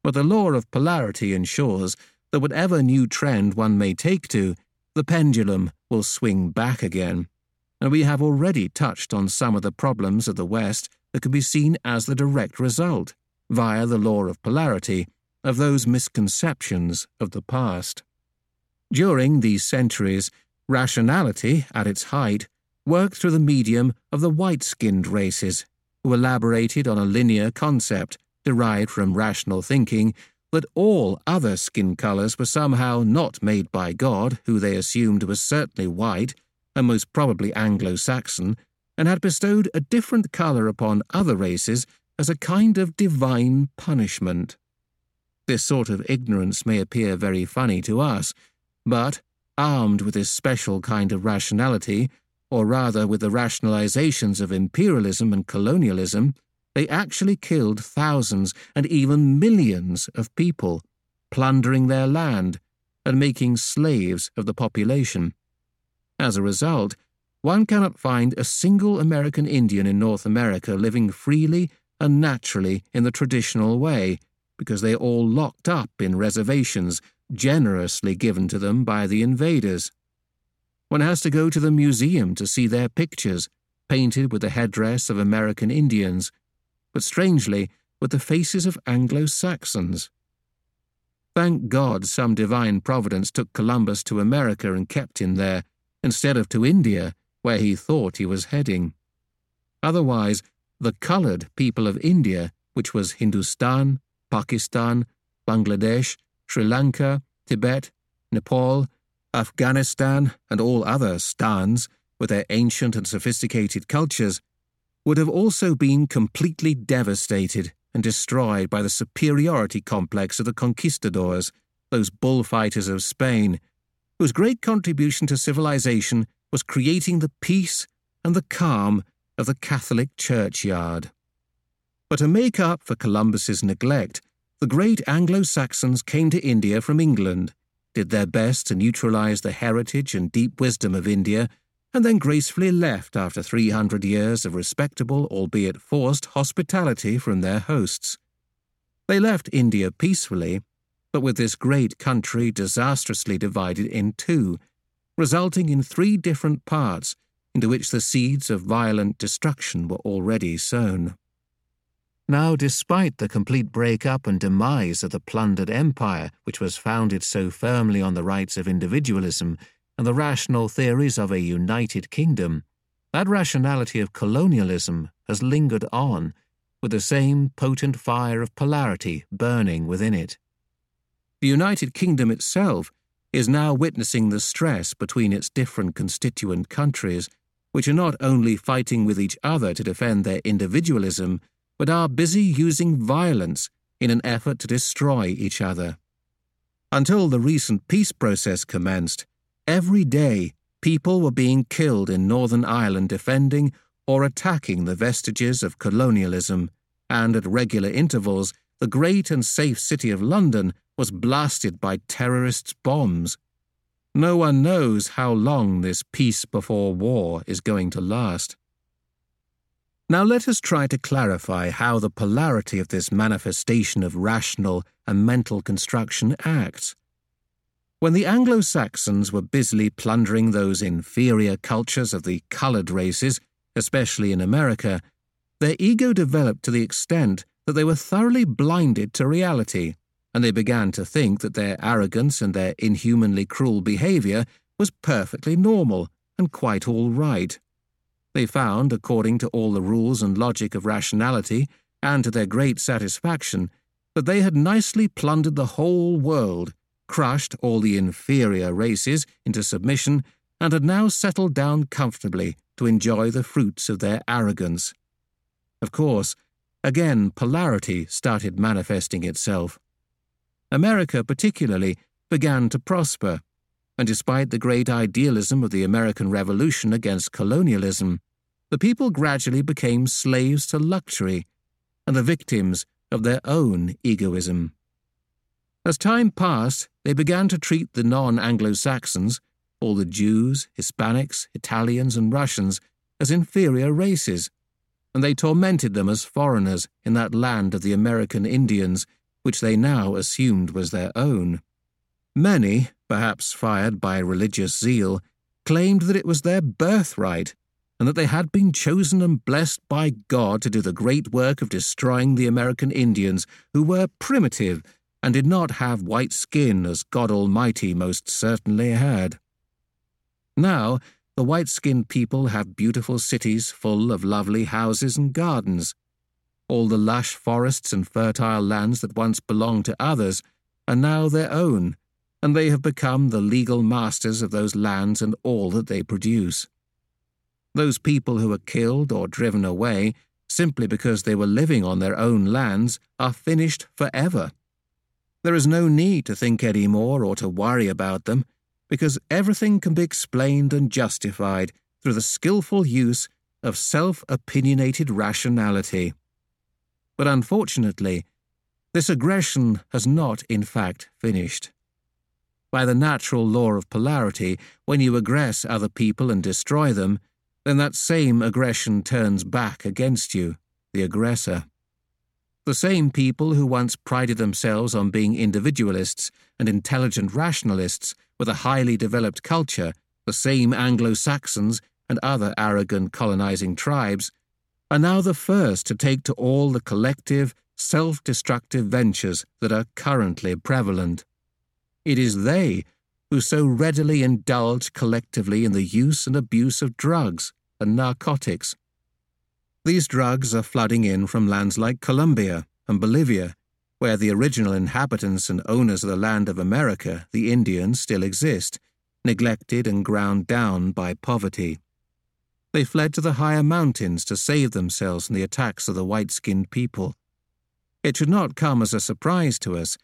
But the law of polarity ensures that whatever new trend one may take to, the pendulum will swing back again. And we have already touched on some of the problems of the West that can be seen as the direct result, via the law of polarity, of those misconceptions of the past. During these centuries, rationality, at its height, worked through the medium of the white skinned races, who elaborated on a linear concept derived from rational thinking that all other skin colours were somehow not made by God, who they assumed was certainly white and most probably Anglo Saxon, and had bestowed a different colour upon other races as a kind of divine punishment. This sort of ignorance may appear very funny to us, but, armed with this special kind of rationality, or rather with the rationalizations of imperialism and colonialism, they actually killed thousands and even millions of people, plundering their land and making slaves of the population. As a result, one cannot find a single American Indian in North America living freely and naturally in the traditional way, because they are all locked up in reservations generously given to them by the invaders. One has to go to the museum to see their pictures, painted with the headdress of American Indians, but strangely, with the faces of Anglo Saxons. Thank God some divine providence took Columbus to America and kept him there, instead of to India, where he thought he was heading. Otherwise, the coloured people of India, which was Hindustan, Pakistan, Bangladesh, Sri Lanka, Tibet, Nepal, Afghanistan, and all other stans, with their ancient and sophisticated cultures, would have also been completely devastated and destroyed by the superiority complex of the conquistadors, those bullfighters of Spain, whose great contribution to civilization was creating the peace and the calm of the Catholic churchyard. But to make up for Columbus's neglect, the great Anglo-Saxons came to India from England, did their best to neutralize the heritage and deep wisdom of India, and then gracefully left after 300 years of respectable, albeit forced, hospitality from their hosts. They left India peacefully, but with this great country disastrously divided in two, resulting in three different parts into which the seeds of violent destruction were already sown. Now, despite the complete break-up and demise of the plundered empire, which was founded so firmly on the rights of individualism and the rational theories of a united kingdom, that rationality of colonialism has lingered on, with the same potent fire of polarity burning within it. The United Kingdom itself is now witnessing the stress between its different constituent countries, which are not only fighting with each other to defend their individualism, but are busy using violence in an effort to destroy each other. Until the recent peace process commenced, every day people were being killed in Northern Ireland defending or attacking the vestiges of colonialism, and at regular intervals, the great and safe city of London was blasted by terrorists' bombs. No one knows how long this peace before war is going to last. Now let us try to clarify how the polarity of this manifestation of rational and mental construction acts. When the Anglo Saxons were busily plundering those inferior cultures of the coloured races, especially in America, their ego developed to the extent that they were thoroughly blinded to reality, and they began to think that their arrogance and their inhumanly cruel behaviour was perfectly normal and quite all right. They found, according to all the rules and logic of rationality, and to their great satisfaction, that they had nicely plundered the whole world crushed all the inferior races into submission, and had now settled down comfortably to enjoy the fruits of their arrogance. Of course, again polarity started manifesting itself. America, particularly, began to prosper, and despite the great idealism of the American Revolution against colonialism, the people gradually became slaves to luxury and the victims of their own egoism. As time passed, they began to treat the non Anglo Saxons, all the Jews, Hispanics, Italians, and Russians, as inferior races, and they tormented them as foreigners in that land of the American Indians, which they now assumed was their own. Many, perhaps fired by religious zeal, claimed that it was their birthright, and that they had been chosen and blessed by God to do the great work of destroying the American Indians, who were primitive and did not have white skin as God Almighty most certainly had. Now, the white skinned people have beautiful cities full of lovely houses and gardens. All the lush forests and fertile lands that once belonged to others are now their own, and they have become the legal masters of those lands and all that they produce. Those people who were killed or driven away simply because they were living on their own lands are finished forever. There is no need to think any more or to worry about them, because everything can be explained and justified through the skilful use of self opinionated rationality. But unfortunately, this aggression has not, in fact, finished. By the natural law of polarity, when you aggress other people and destroy them, then that same aggression turns back against you, the aggressor. The same people who once prided themselves on being individualists and intelligent rationalists with a highly developed culture, the same Anglo Saxons and other arrogant colonizing tribes, are now the first to take to all the collective, self destructive ventures that are currently prevalent. It is they who so readily indulge collectively in the use and abuse of drugs and narcotics these drugs are flooding in from lands like Colombia and Bolivia, where the original inhabitants and owners of the land of America, the Indians, still exist, neglected and ground down by poverty. They fled to the higher mountains to save themselves from the attacks of the white skinned people. It should not come as a surprise to us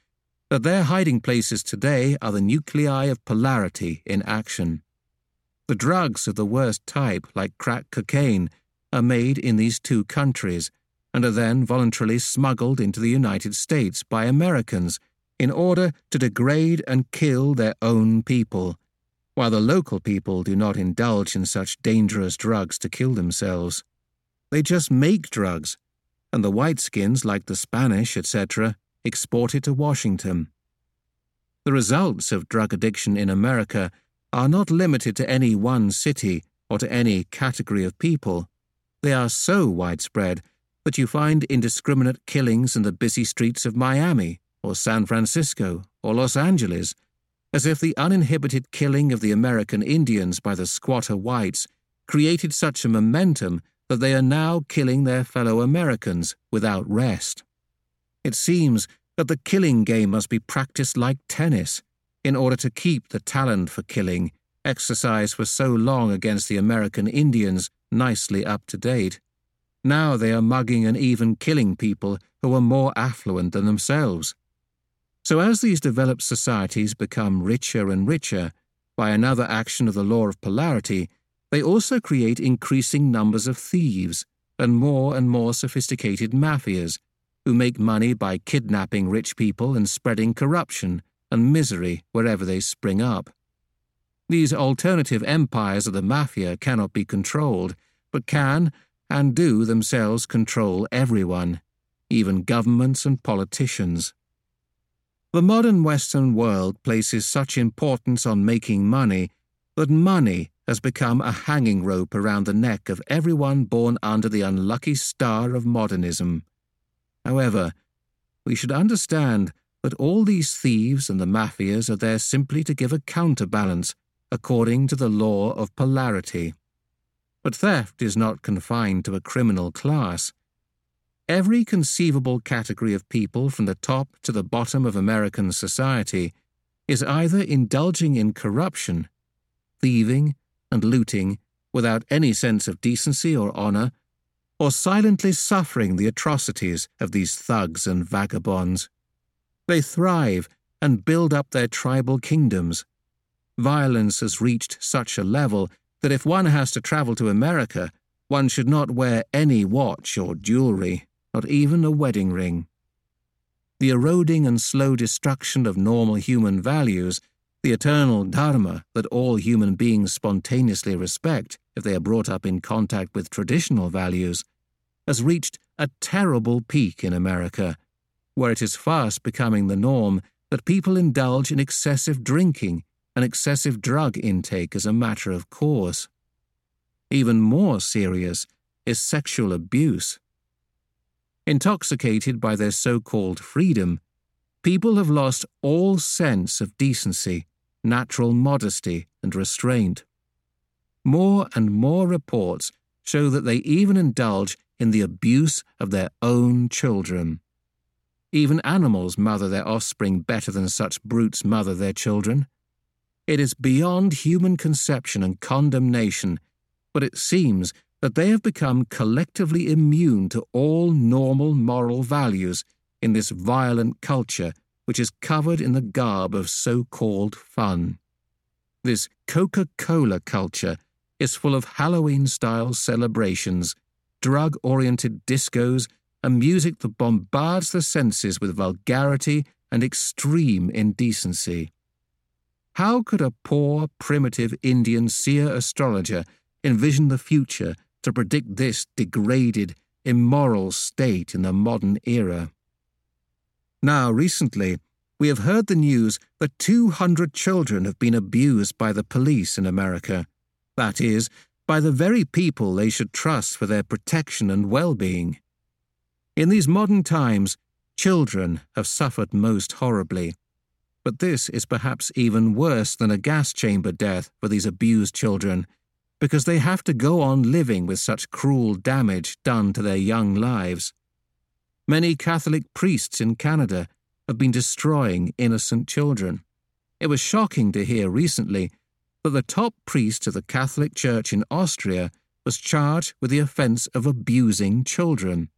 that their hiding places today are the nuclei of polarity in action. The drugs of the worst type, like crack cocaine, are made in these two countries and are then voluntarily smuggled into the United States by Americans in order to degrade and kill their own people, while the local people do not indulge in such dangerous drugs to kill themselves. They just make drugs, and the whiteskins, like the Spanish, etc., export it to Washington. The results of drug addiction in America are not limited to any one city or to any category of people. They are so widespread that you find indiscriminate killings in the busy streets of Miami or San Francisco or Los Angeles, as if the uninhibited killing of the American Indians by the squatter whites created such a momentum that they are now killing their fellow Americans without rest. It seems that the killing game must be practiced like tennis in order to keep the talent for killing, exercised for so long against the American Indians, nicely up to date. Now they are mugging and even killing people who are more affluent than themselves. So, as these developed societies become richer and richer, by another action of the law of polarity, they also create increasing numbers of thieves and more and more sophisticated mafias who make money by kidnapping rich people and spreading corruption and misery wherever they spring up. These alternative empires of the mafia cannot be controlled, but can and do themselves control everyone, even governments and politicians. The modern Western world places such importance on making money that money has become a hanging rope around the neck of everyone born under the unlucky star of modernism. However, we should understand that all these thieves and the mafias are there simply to give a counterbalance according to the law of polarity. But theft is not confined to a criminal class. Every conceivable category of people from the top to the bottom of American society is either indulging in corruption, thieving, and looting without any sense of decency or honor, or silently suffering the atrocities of these thugs and vagabonds. They thrive and build up their tribal kingdoms. Violence has reached such a level that if one has to travel to America, one should not wear any watch or jewelry, not even a wedding ring. The eroding and slow destruction of normal human values, the eternal dharma that all human beings spontaneously respect if they are brought up in contact with traditional values, has reached a terrible peak in America, where it is fast becoming the norm that people indulge in excessive drinking and excessive drug intake as a matter of course. Even more serious is sexual abuse. Intoxicated by their so called freedom, people have lost all sense of decency, natural modesty, and restraint. More and more reports show that they even indulge in the abuse of their own children. Even animals mother their offspring better than such brutes mother their children. It is beyond human conception and condemnation, but it seems that they have become collectively immune to all normal moral values in this violent culture which is covered in the garb of so called fun. This Coca Cola culture is full of Halloween style celebrations, drug oriented discos, and music that bombards the senses with vulgarity and extreme indecency. How could a poor, primitive Indian seer astrologer envision the future to predict this degraded, immoral state in the modern era? Now, recently, we have heard the news that 200 children have been abused by the police in America. That is, by the very people they should trust for their protection and well being. In these modern times, children have suffered most horribly. But this is perhaps even worse than a gas chamber death for these abused children, because they have to go on living with such cruel damage done to their young lives. many Catholic priests in Canada have been destroying innocent children. It was shocking to hear recently that the top priest of the Catholic Church in Austria was charged with the offence of abusing children.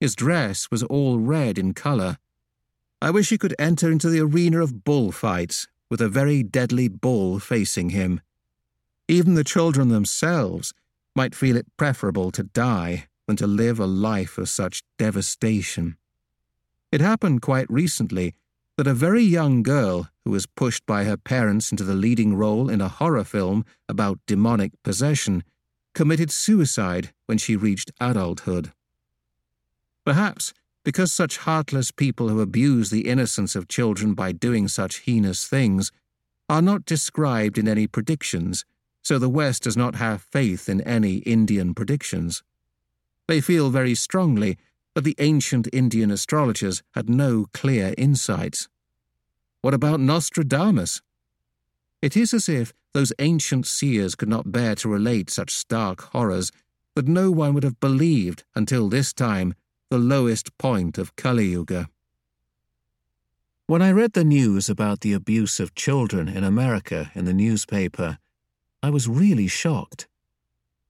His dress was all red in colour. I wish he could enter into the arena of bullfights with a very deadly bull facing him. Even the children themselves might feel it preferable to die than to live a life of such devastation. It happened quite recently that a very young girl who was pushed by her parents into the leading role in a horror film about demonic possession committed suicide when she reached adulthood. Perhaps because such heartless people who abuse the innocence of children by doing such heinous things are not described in any predictions, so the West does not have faith in any Indian predictions. They feel very strongly that the ancient Indian astrologers had no clear insights. What about Nostradamus? It is as if those ancient seers could not bear to relate such stark horrors that no one would have believed until this time the lowest point of Kali Yuga. When I read the news about the abuse of children in America in the newspaper, I was really shocked.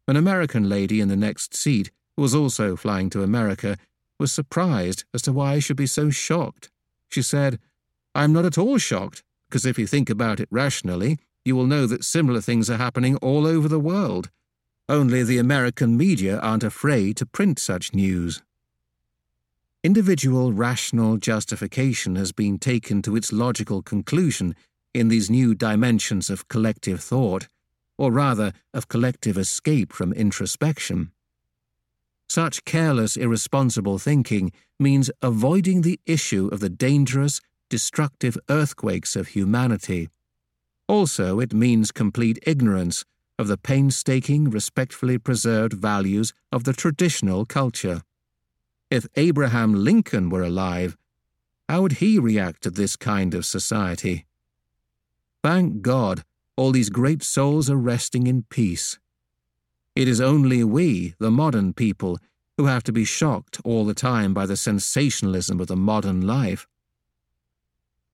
An American lady in the next seat, was also flying to America, was surprised as to why I should be so shocked. She said, I'm not at all shocked, because if you think about it rationally, you will know that similar things are happening all over the world. Only the American media aren't afraid to print such news. Individual rational justification has been taken to its logical conclusion in these new dimensions of collective thought, or rather of collective escape from introspection. Such careless, irresponsible thinking means avoiding the issue of the dangerous, destructive earthquakes of humanity. Also, it means complete ignorance of the painstaking, respectfully preserved values of the traditional culture. If Abraham Lincoln were alive, how would he react to this kind of society? Thank God, all these great souls are resting in peace. It is only we, the modern people, who have to be shocked all the time by the sensationalism of the modern life.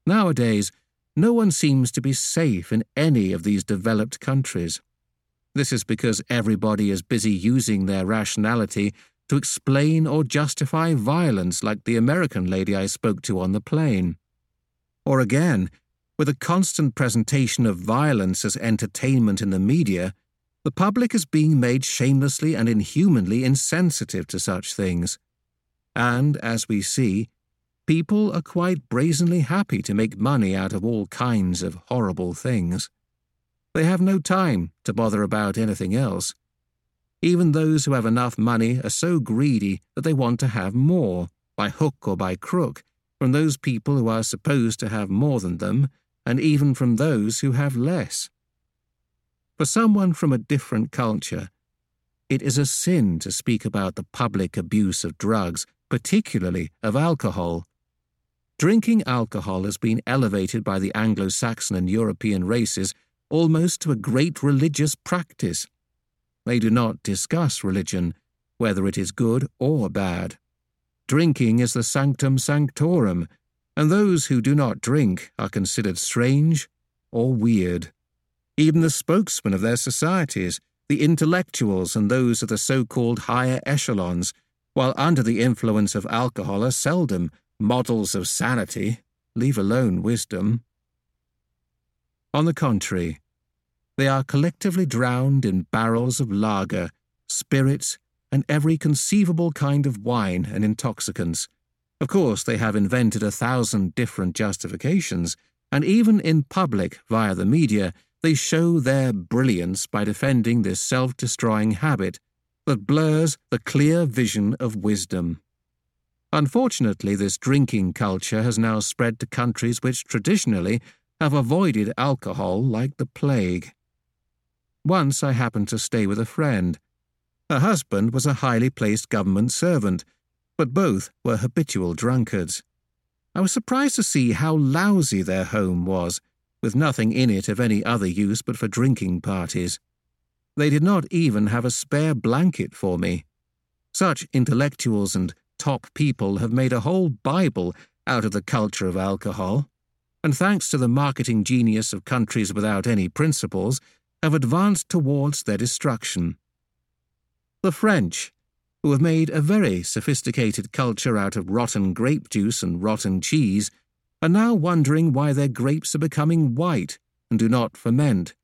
Nowadays, no one seems to be safe in any of these developed countries. This is because everybody is busy using their rationality to explain or justify violence like the American lady I spoke to on the plane. Or again, with a constant presentation of violence as entertainment in the media, the public is being made shamelessly and inhumanly insensitive to such things. And, as we see, people are quite brazenly happy to make money out of all kinds of horrible things. They have no time to bother about anything else. Even those who have enough money are so greedy that they want to have more, by hook or by crook, from those people who are supposed to have more than them, and even from those who have less. For someone from a different culture, it is a sin to speak about the public abuse of drugs, particularly of alcohol. Drinking alcohol has been elevated by the Anglo Saxon and European races almost to a great religious practice. They do not discuss religion, whether it is good or bad. Drinking is the sanctum sanctorum, and those who do not drink are considered strange or weird. Even the spokesmen of their societies, the intellectuals and those of the so called higher echelons, while under the influence of alcohol, are seldom models of sanity, leave alone wisdom. On the contrary, they are collectively drowned in barrels of lager, spirits, and every conceivable kind of wine and intoxicants. Of course, they have invented a thousand different justifications, and even in public, via the media, they show their brilliance by defending this self destroying habit that blurs the clear vision of wisdom. Unfortunately, this drinking culture has now spread to countries which traditionally have avoided alcohol like the plague. Once I happened to stay with a friend. Her husband was a highly placed government servant, but both were habitual drunkards. I was surprised to see how lousy their home was, with nothing in it of any other use but for drinking parties. They did not even have a spare blanket for me. Such intellectuals and top people have made a whole Bible out of the culture of alcohol, and thanks to the marketing genius of countries without any principles, have advanced towards their destruction. The French, who have made a very sophisticated culture out of rotten grape juice and rotten cheese, are now wondering why their grapes are becoming white and do not ferment,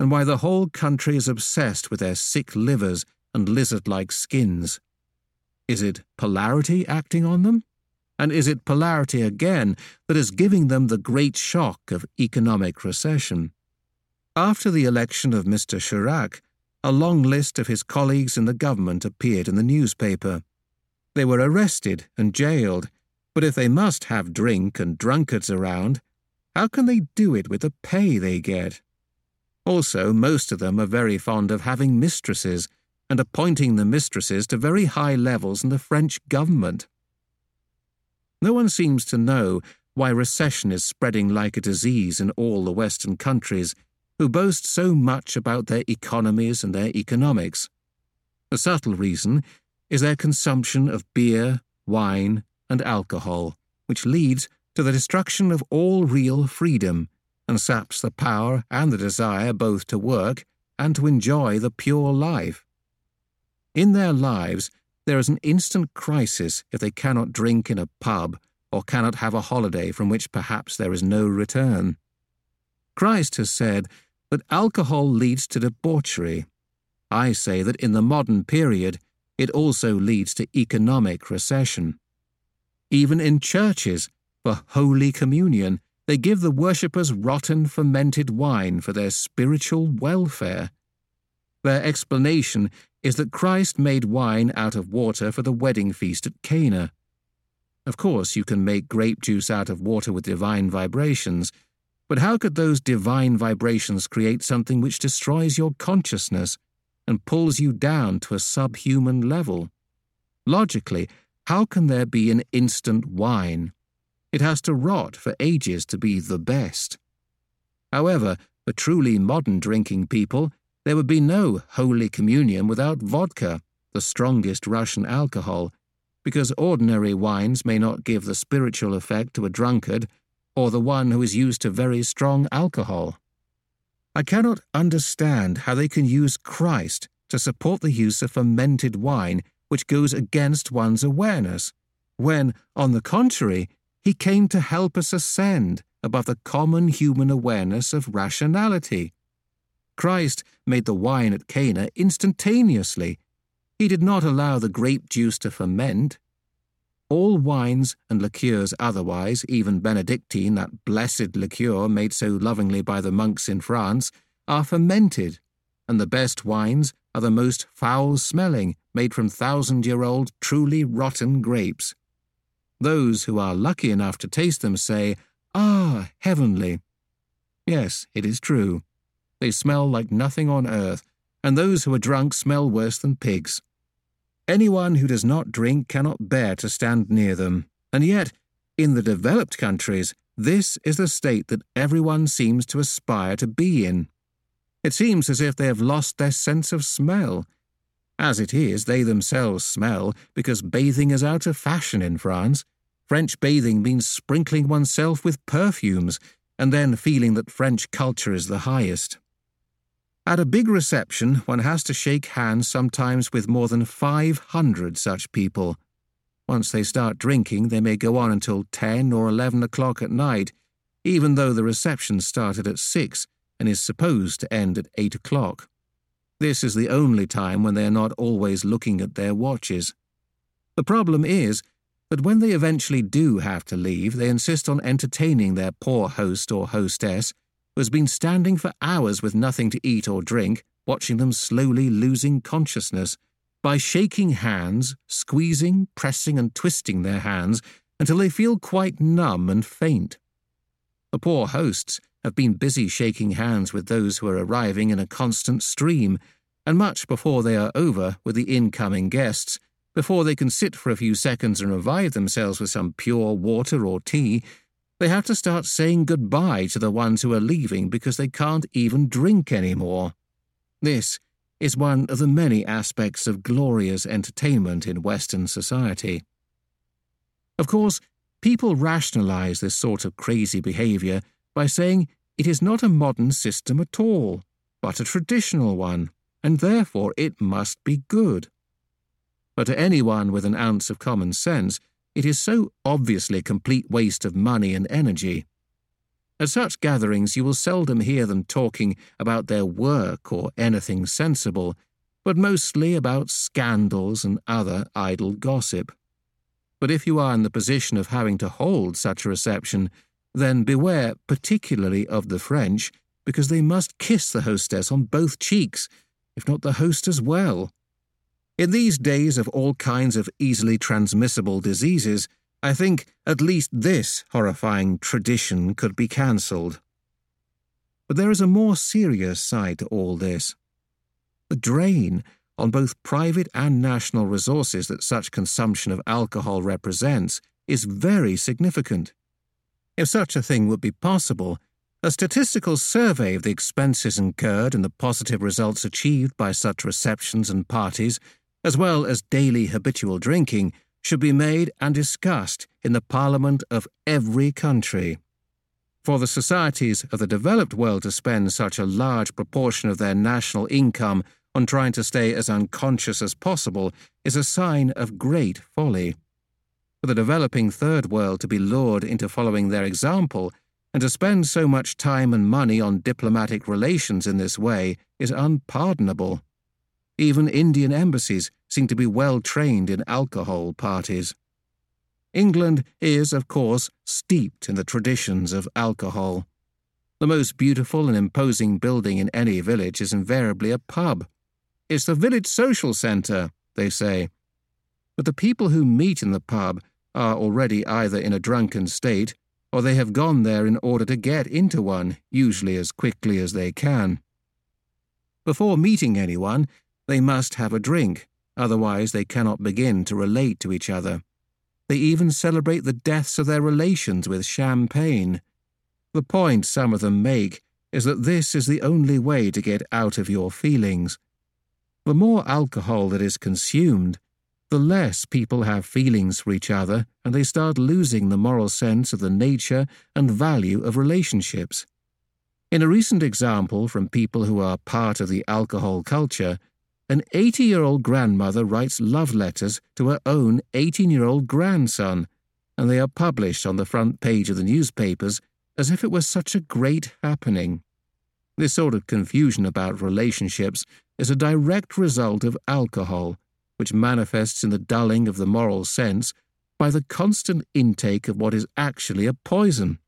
and why the whole country is obsessed with their sick livers and lizard like skins. Is it polarity acting on them? And is it polarity again that is giving them the great shock of economic recession? After the election of Mr. Chirac, a long list of his colleagues in the government appeared in the newspaper. They were arrested and jailed, but if they must have drink and drunkards around, how can they do it with the pay they get? Also, most of them are very fond of having mistresses and appointing the mistresses to very high levels in the French government. No one seems to know why recession is spreading like a disease in all the Western countries, who boast so much about their economies and their economics. The subtle reason is their consumption of beer, wine, and alcohol, which leads to the destruction of all real freedom and saps the power and the desire both to work and to enjoy the pure life. In their lives, there is an instant crisis if they cannot drink in a pub or cannot have a holiday from which perhaps there is no return. Christ has said that alcohol leads to debauchery. I say that in the modern period, it also leads to economic recession. Even in churches, for Holy Communion, they give the worshippers rotten fermented wine for their spiritual welfare. Their explanation is that Christ made wine out of water for the wedding feast at Cana. Of course, you can make grape juice out of water with divine vibrations, but how could those divine vibrations create something which destroys your consciousness and pulls you down to a subhuman level? Logically, how can there be an instant wine? It has to rot for ages to be the best. However, for truly modern drinking people, there would be no Holy Communion without vodka, the strongest Russian alcohol, because ordinary wines may not give the spiritual effect to a drunkard or the one who is used to very strong alcohol. I cannot understand how they can use Christ to support the use of fermented wine which goes against one's awareness, when, on the contrary, he came to help us ascend above the common human awareness of rationality. Christ made the wine at Cana instantaneously. He did not allow the grape juice to ferment. All wines and liqueurs otherwise, even Benedictine, that blessed liqueur made so lovingly by the monks in France, are fermented, and the best wines are the most foul smelling, made from thousand year old, truly rotten grapes. Those who are lucky enough to taste them say, Ah, heavenly. Yes, it is true. They smell like nothing on earth, and those who are drunk smell worse than pigs. Anyone who does not drink cannot bear to stand near them, and yet, in the developed countries, this is the state that everyone seems to aspire to be in. It seems as if they have lost their sense of smell. As it is, they themselves smell because bathing is out of fashion in France. French bathing means sprinkling oneself with perfumes and then feeling that French culture is the highest. At a big reception, one has to shake hands sometimes with more than 500 such people. Once they start drinking, they may go on until 10 or 11 o'clock at night, even though the reception started at 6 and is supposed to end at 8 o'clock. This is the only time when they are not always looking at their watches. The problem is that when they eventually do have to leave, they insist on entertaining their poor host or hostess who has been standing for hours with nothing to eat or drink, watching them slowly losing consciousness, by shaking hands, squeezing, pressing, and twisting their hands until they feel quite numb and faint. The poor hosts have been busy shaking hands with those who are arriving in a constant stream, and much before they are over with the incoming guests, before they can sit for a few seconds and revive themselves with some pure water or tea, they have to start saying goodbye to the ones who are leaving because they can't even drink anymore. This is one of the many aspects of glorious entertainment in Western society. Of course, people rationalize this sort of crazy behavior by saying it is not a modern system at all, but a traditional one, and therefore it must be good. But to anyone with an ounce of common sense, it is so obviously a complete waste of money and energy. At such gatherings, you will seldom hear them talking about their work or anything sensible, but mostly about scandals and other idle gossip. But if you are in the position of having to hold such a reception, then beware particularly of the French, because they must kiss the hostess on both cheeks, if not the host as well. In these days of all kinds of easily transmissible diseases, I think at least this horrifying tradition could be cancelled. But there is a more serious side to all this. The drain on both private and national resources that such consumption of alcohol represents is very significant. If such a thing would be possible, a statistical survey of the expenses incurred and the positive results achieved by such receptions and parties, as well as daily habitual drinking, should be made and discussed in the Parliament of every country. For the societies of the developed world to spend such a large proportion of their national income on trying to stay as unconscious as possible is a sign of great folly. For the developing third world to be lured into following their example and to spend so much time and money on diplomatic relations in this way is unpardonable. Even Indian embassies seem to be well trained in alcohol parties. England is, of course, steeped in the traditions of alcohol. The most beautiful and imposing building in any village is invariably a pub. It's the village social centre, they say. But the people who meet in the pub are already either in a drunken state or they have gone there in order to get into one, usually as quickly as they can. Before meeting anyone, they must have a drink, otherwise, they cannot begin to relate to each other. They even celebrate the deaths of their relations with champagne. The point some of them make is that this is the only way to get out of your feelings. The more alcohol that is consumed, the less people have feelings for each other and they start losing the moral sense of the nature and value of relationships. In a recent example from people who are part of the alcohol culture, an 80 year old grandmother writes love letters to her own 18 year old grandson, and they are published on the front page of the newspapers as if it were such a great happening. This sort of confusion about relationships is a direct result of alcohol, which manifests in the dulling of the moral sense by the constant intake of what is actually a poison,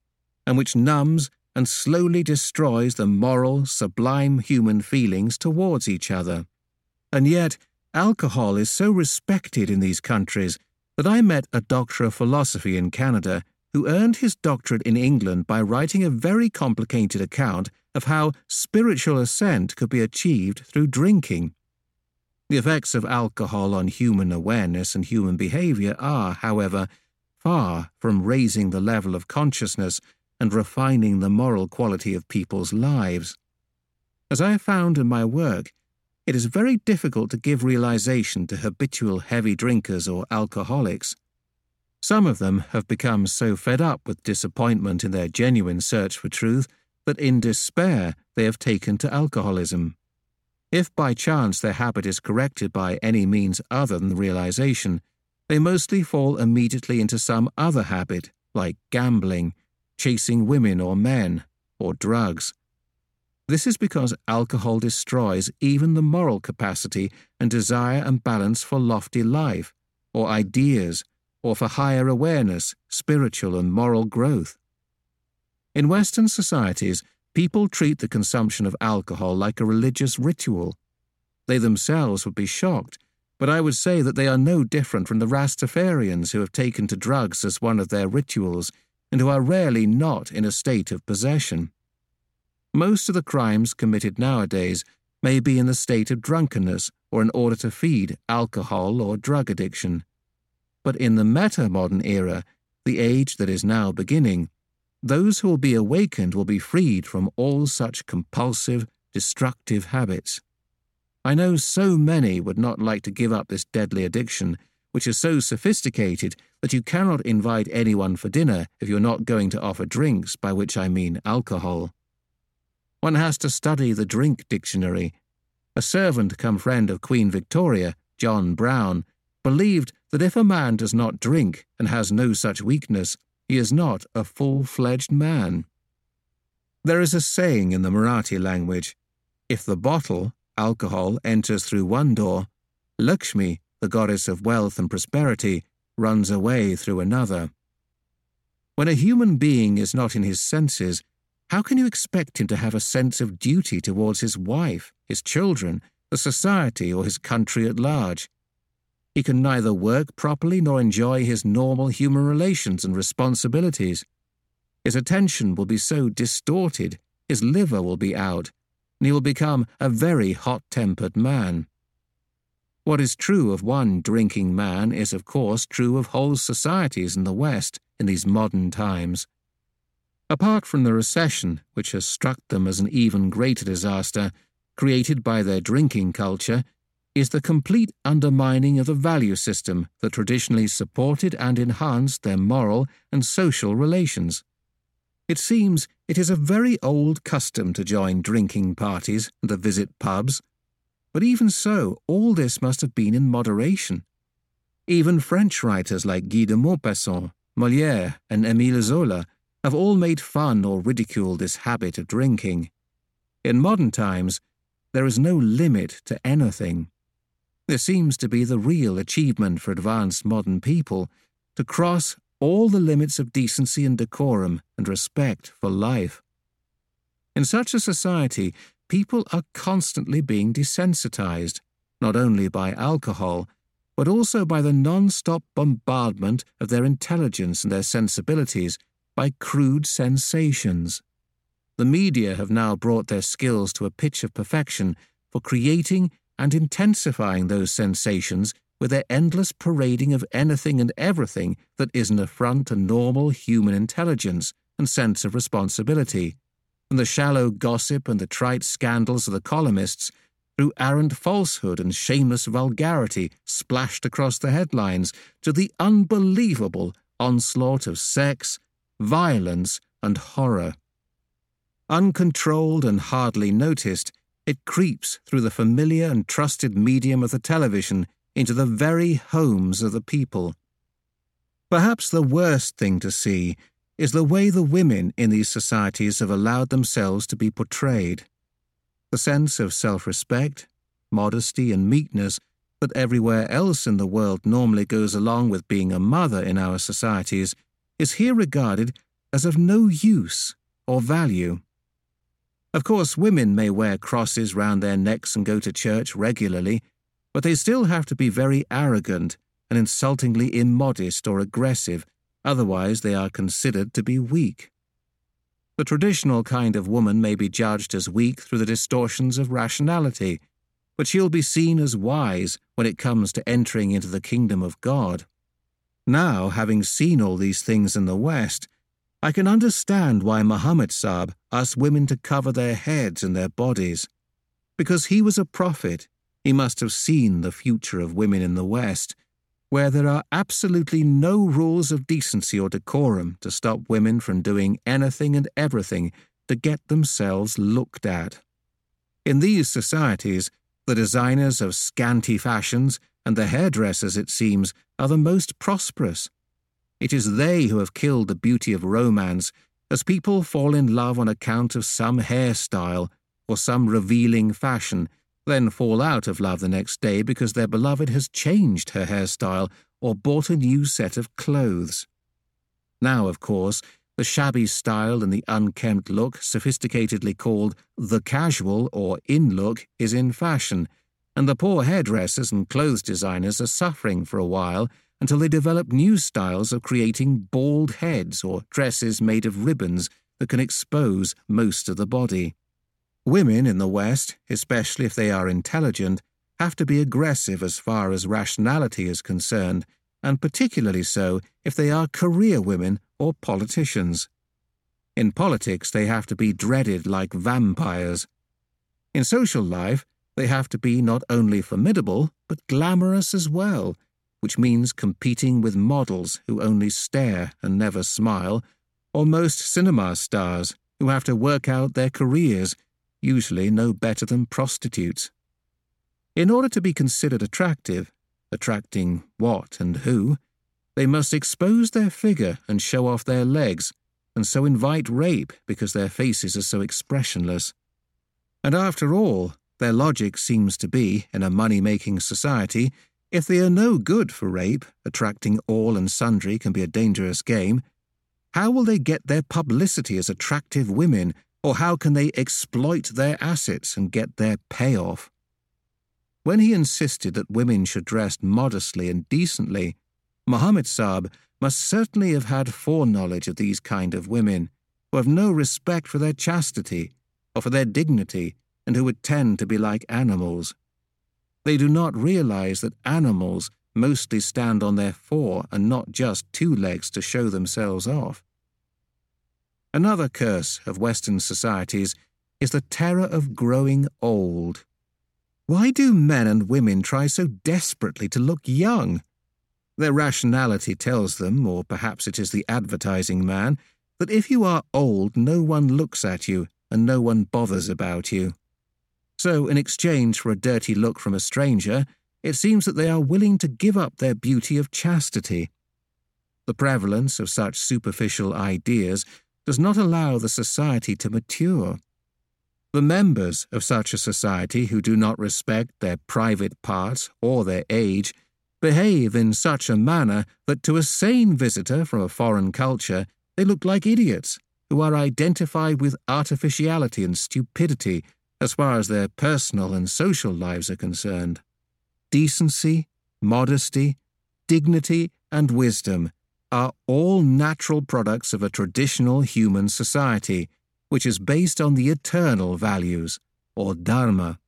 and which numbs and slowly destroys the moral, sublime human feelings towards each other. And yet, alcohol is so respected in these countries that I met a doctor of philosophy in Canada who earned his doctorate in England by writing a very complicated account of how spiritual ascent could be achieved through drinking. The effects of alcohol on human awareness and human behavior are, however, far from raising the level of consciousness and refining the moral quality of people's lives. As I have found in my work, it is very difficult to give realization to habitual heavy drinkers or alcoholics. Some of them have become so fed up with disappointment in their genuine search for truth that in despair they have taken to alcoholism. If by chance their habit is corrected by any means other than realization, they mostly fall immediately into some other habit, like gambling, chasing women or men, or drugs. This is because alcohol destroys even the moral capacity and desire and balance for lofty life, or ideas, or for higher awareness, spiritual and moral growth. In Western societies, people treat the consumption of alcohol like a religious ritual. They themselves would be shocked, but I would say that they are no different from the Rastafarians who have taken to drugs as one of their rituals and who are rarely not in a state of possession. Most of the crimes committed nowadays may be in the state of drunkenness or in order to feed alcohol or drug addiction. But in the meta modern era, the age that is now beginning, those who will be awakened will be freed from all such compulsive, destructive habits. I know so many would not like to give up this deadly addiction, which is so sophisticated that you cannot invite anyone for dinner if you're not going to offer drinks, by which I mean alcohol. One has to study the drink dictionary. A servant come friend of Queen Victoria, John Brown, believed that if a man does not drink and has no such weakness, he is not a full fledged man. There is a saying in the Marathi language if the bottle, alcohol, enters through one door, Lakshmi, the goddess of wealth and prosperity, runs away through another. When a human being is not in his senses, how can you expect him to have a sense of duty towards his wife, his children, the society, or his country at large? He can neither work properly nor enjoy his normal human relations and responsibilities. His attention will be so distorted, his liver will be out, and he will become a very hot tempered man. What is true of one drinking man is, of course, true of whole societies in the West in these modern times. Apart from the recession, which has struck them as an even greater disaster, created by their drinking culture, is the complete undermining of the value system that traditionally supported and enhanced their moral and social relations. It seems it is a very old custom to join drinking parties and to visit pubs, but even so, all this must have been in moderation. Even French writers like Guy de Maupassant, Molière, and Émile Zola have all made fun or ridiculed this habit of drinking. In modern times, there is no limit to anything. There seems to be the real achievement for advanced modern people to cross all the limits of decency and decorum and respect for life. In such a society, people are constantly being desensitized, not only by alcohol, but also by the non stop bombardment of their intelligence and their sensibilities by crude sensations. The media have now brought their skills to a pitch of perfection for creating and intensifying those sensations with their endless parading of anything and everything that is an affront to normal human intelligence and sense of responsibility, from the shallow gossip and the trite scandals of the columnists through arrant falsehood and shameless vulgarity splashed across the headlines to the unbelievable onslaught of sex, violence, and horror. Uncontrolled and hardly noticed, it creeps through the familiar and trusted medium of the television into the very homes of the people. Perhaps the worst thing to see is the way the women in these societies have allowed themselves to be portrayed. The sense of self respect, modesty, and meekness that everywhere else in the world normally goes along with being a mother in our societies is here regarded as of no use or value. Of course, women may wear crosses round their necks and go to church regularly, but they still have to be very arrogant and insultingly immodest or aggressive, otherwise, they are considered to be weak. The traditional kind of woman may be judged as weak through the distortions of rationality, but she'll be seen as wise when it comes to entering into the kingdom of God. Now, having seen all these things in the West, I can understand why Muhammad Sahib asked women to cover their heads and their bodies. Because he was a prophet, he must have seen the future of women in the West, where there are absolutely no rules of decency or decorum to stop women from doing anything and everything to get themselves looked at. In these societies, the designers of scanty fashions and the hairdressers, it seems, are the most prosperous. It is they who have killed the beauty of romance, as people fall in love on account of some hairstyle or some revealing fashion, then fall out of love the next day because their beloved has changed her hairstyle or bought a new set of clothes. Now, of course, the shabby style and the unkempt look, sophisticatedly called the casual or in look, is in fashion, and the poor hairdressers and clothes designers are suffering for a while until they develop new styles of creating bald heads or dresses made of ribbons that can expose most of the body. Women in the West, especially if they are intelligent, have to be aggressive as far as rationality is concerned, and particularly so if they are career women or politicians. In politics, they have to be dreaded like vampires. In social life, they have to be not only formidable, but glamorous as well, which means competing with models who only stare and never smile, or most cinema stars who have to work out their careers, usually no better than prostitutes. In order to be considered attractive, attracting what and who, they must expose their figure and show off their legs, and so invite rape because their faces are so expressionless. And after all, their logic seems to be, in a money making society, if they are no good for rape, attracting all and sundry can be a dangerous game, how will they get their publicity as attractive women, or how can they exploit their assets and get their payoff? When he insisted that women should dress modestly and decently, Mohammed Sahib must certainly have had foreknowledge of these kind of women, who have no respect for their chastity or for their dignity, and who would tend to be like animals. They do not realize that animals mostly stand on their four and not just two legs to show themselves off. Another curse of Western societies is the terror of growing old. Why do men and women try so desperately to look young? Their rationality tells them, or perhaps it is the advertising man, that if you are old, no one looks at you and no one bothers about you. So, in exchange for a dirty look from a stranger, it seems that they are willing to give up their beauty of chastity. The prevalence of such superficial ideas does not allow the society to mature. The members of such a society who do not respect their private parts or their age behave in such a manner that to a sane visitor from a foreign culture they look like idiots who are identified with artificiality and stupidity as far as their personal and social lives are concerned. Decency, modesty, dignity, and wisdom are all natural products of a traditional human society, which is based on the eternal values, or Dharma.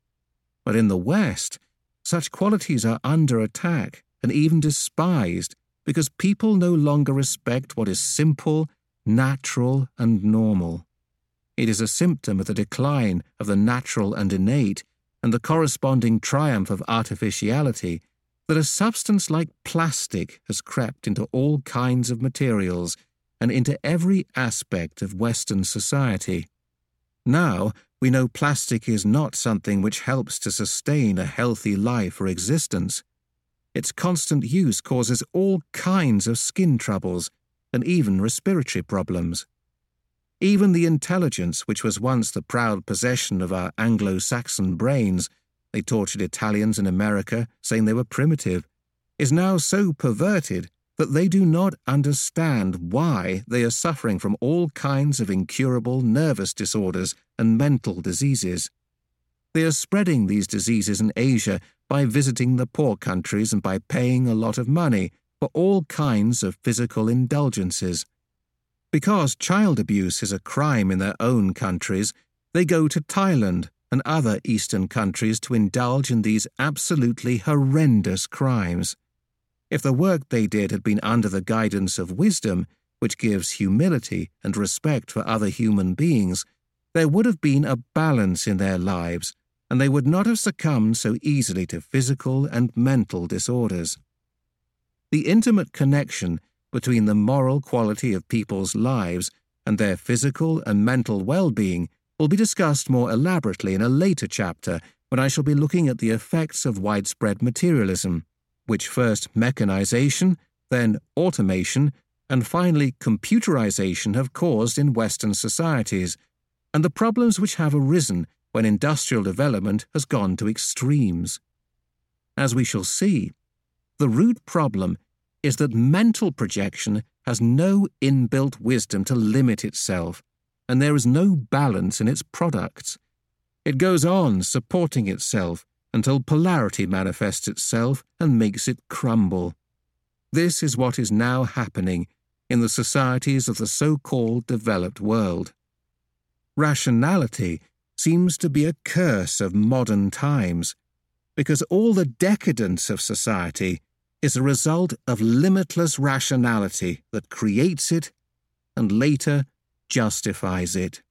But in the West, such qualities are under attack and even despised because people no longer respect what is simple, natural, and normal. It is a symptom of the decline of the natural and innate and the corresponding triumph of artificiality that a substance like plastic has crept into all kinds of materials and into every aspect of Western society. Now, we know plastic is not something which helps to sustain a healthy life or existence. Its constant use causes all kinds of skin troubles and even respiratory problems. Even the intelligence which was once the proud possession of our Anglo Saxon brains, they tortured Italians in America, saying they were primitive, is now so perverted that they do not understand why they are suffering from all kinds of incurable nervous disorders and mental diseases. They are spreading these diseases in Asia by visiting the poor countries and by paying a lot of money for all kinds of physical indulgences. Because child abuse is a crime in their own countries, they go to Thailand and other Eastern countries to indulge in these absolutely horrendous crimes. If the work they did had been under the guidance of wisdom, which gives humility and respect for other human beings, there would have been a balance in their lives, and they would not have succumbed so easily to physical and mental disorders. The intimate connection between the moral quality of people's lives and their physical and mental well being will be discussed more elaborately in a later chapter when I shall be looking at the effects of widespread materialism, which first mechanization, then automation, and finally computerization have caused in Western societies, and the problems which have arisen when industrial development has gone to extremes. As we shall see, the root problem is that mental projection has no inbuilt wisdom to limit itself, and there is no balance in its products. It goes on supporting itself until polarity manifests itself and makes it crumble. This is what is now happening in the societies of the so called developed world. Rationality seems to be a curse of modern times, because all the decadence of society is a result of limitless rationality that creates it and later justifies it.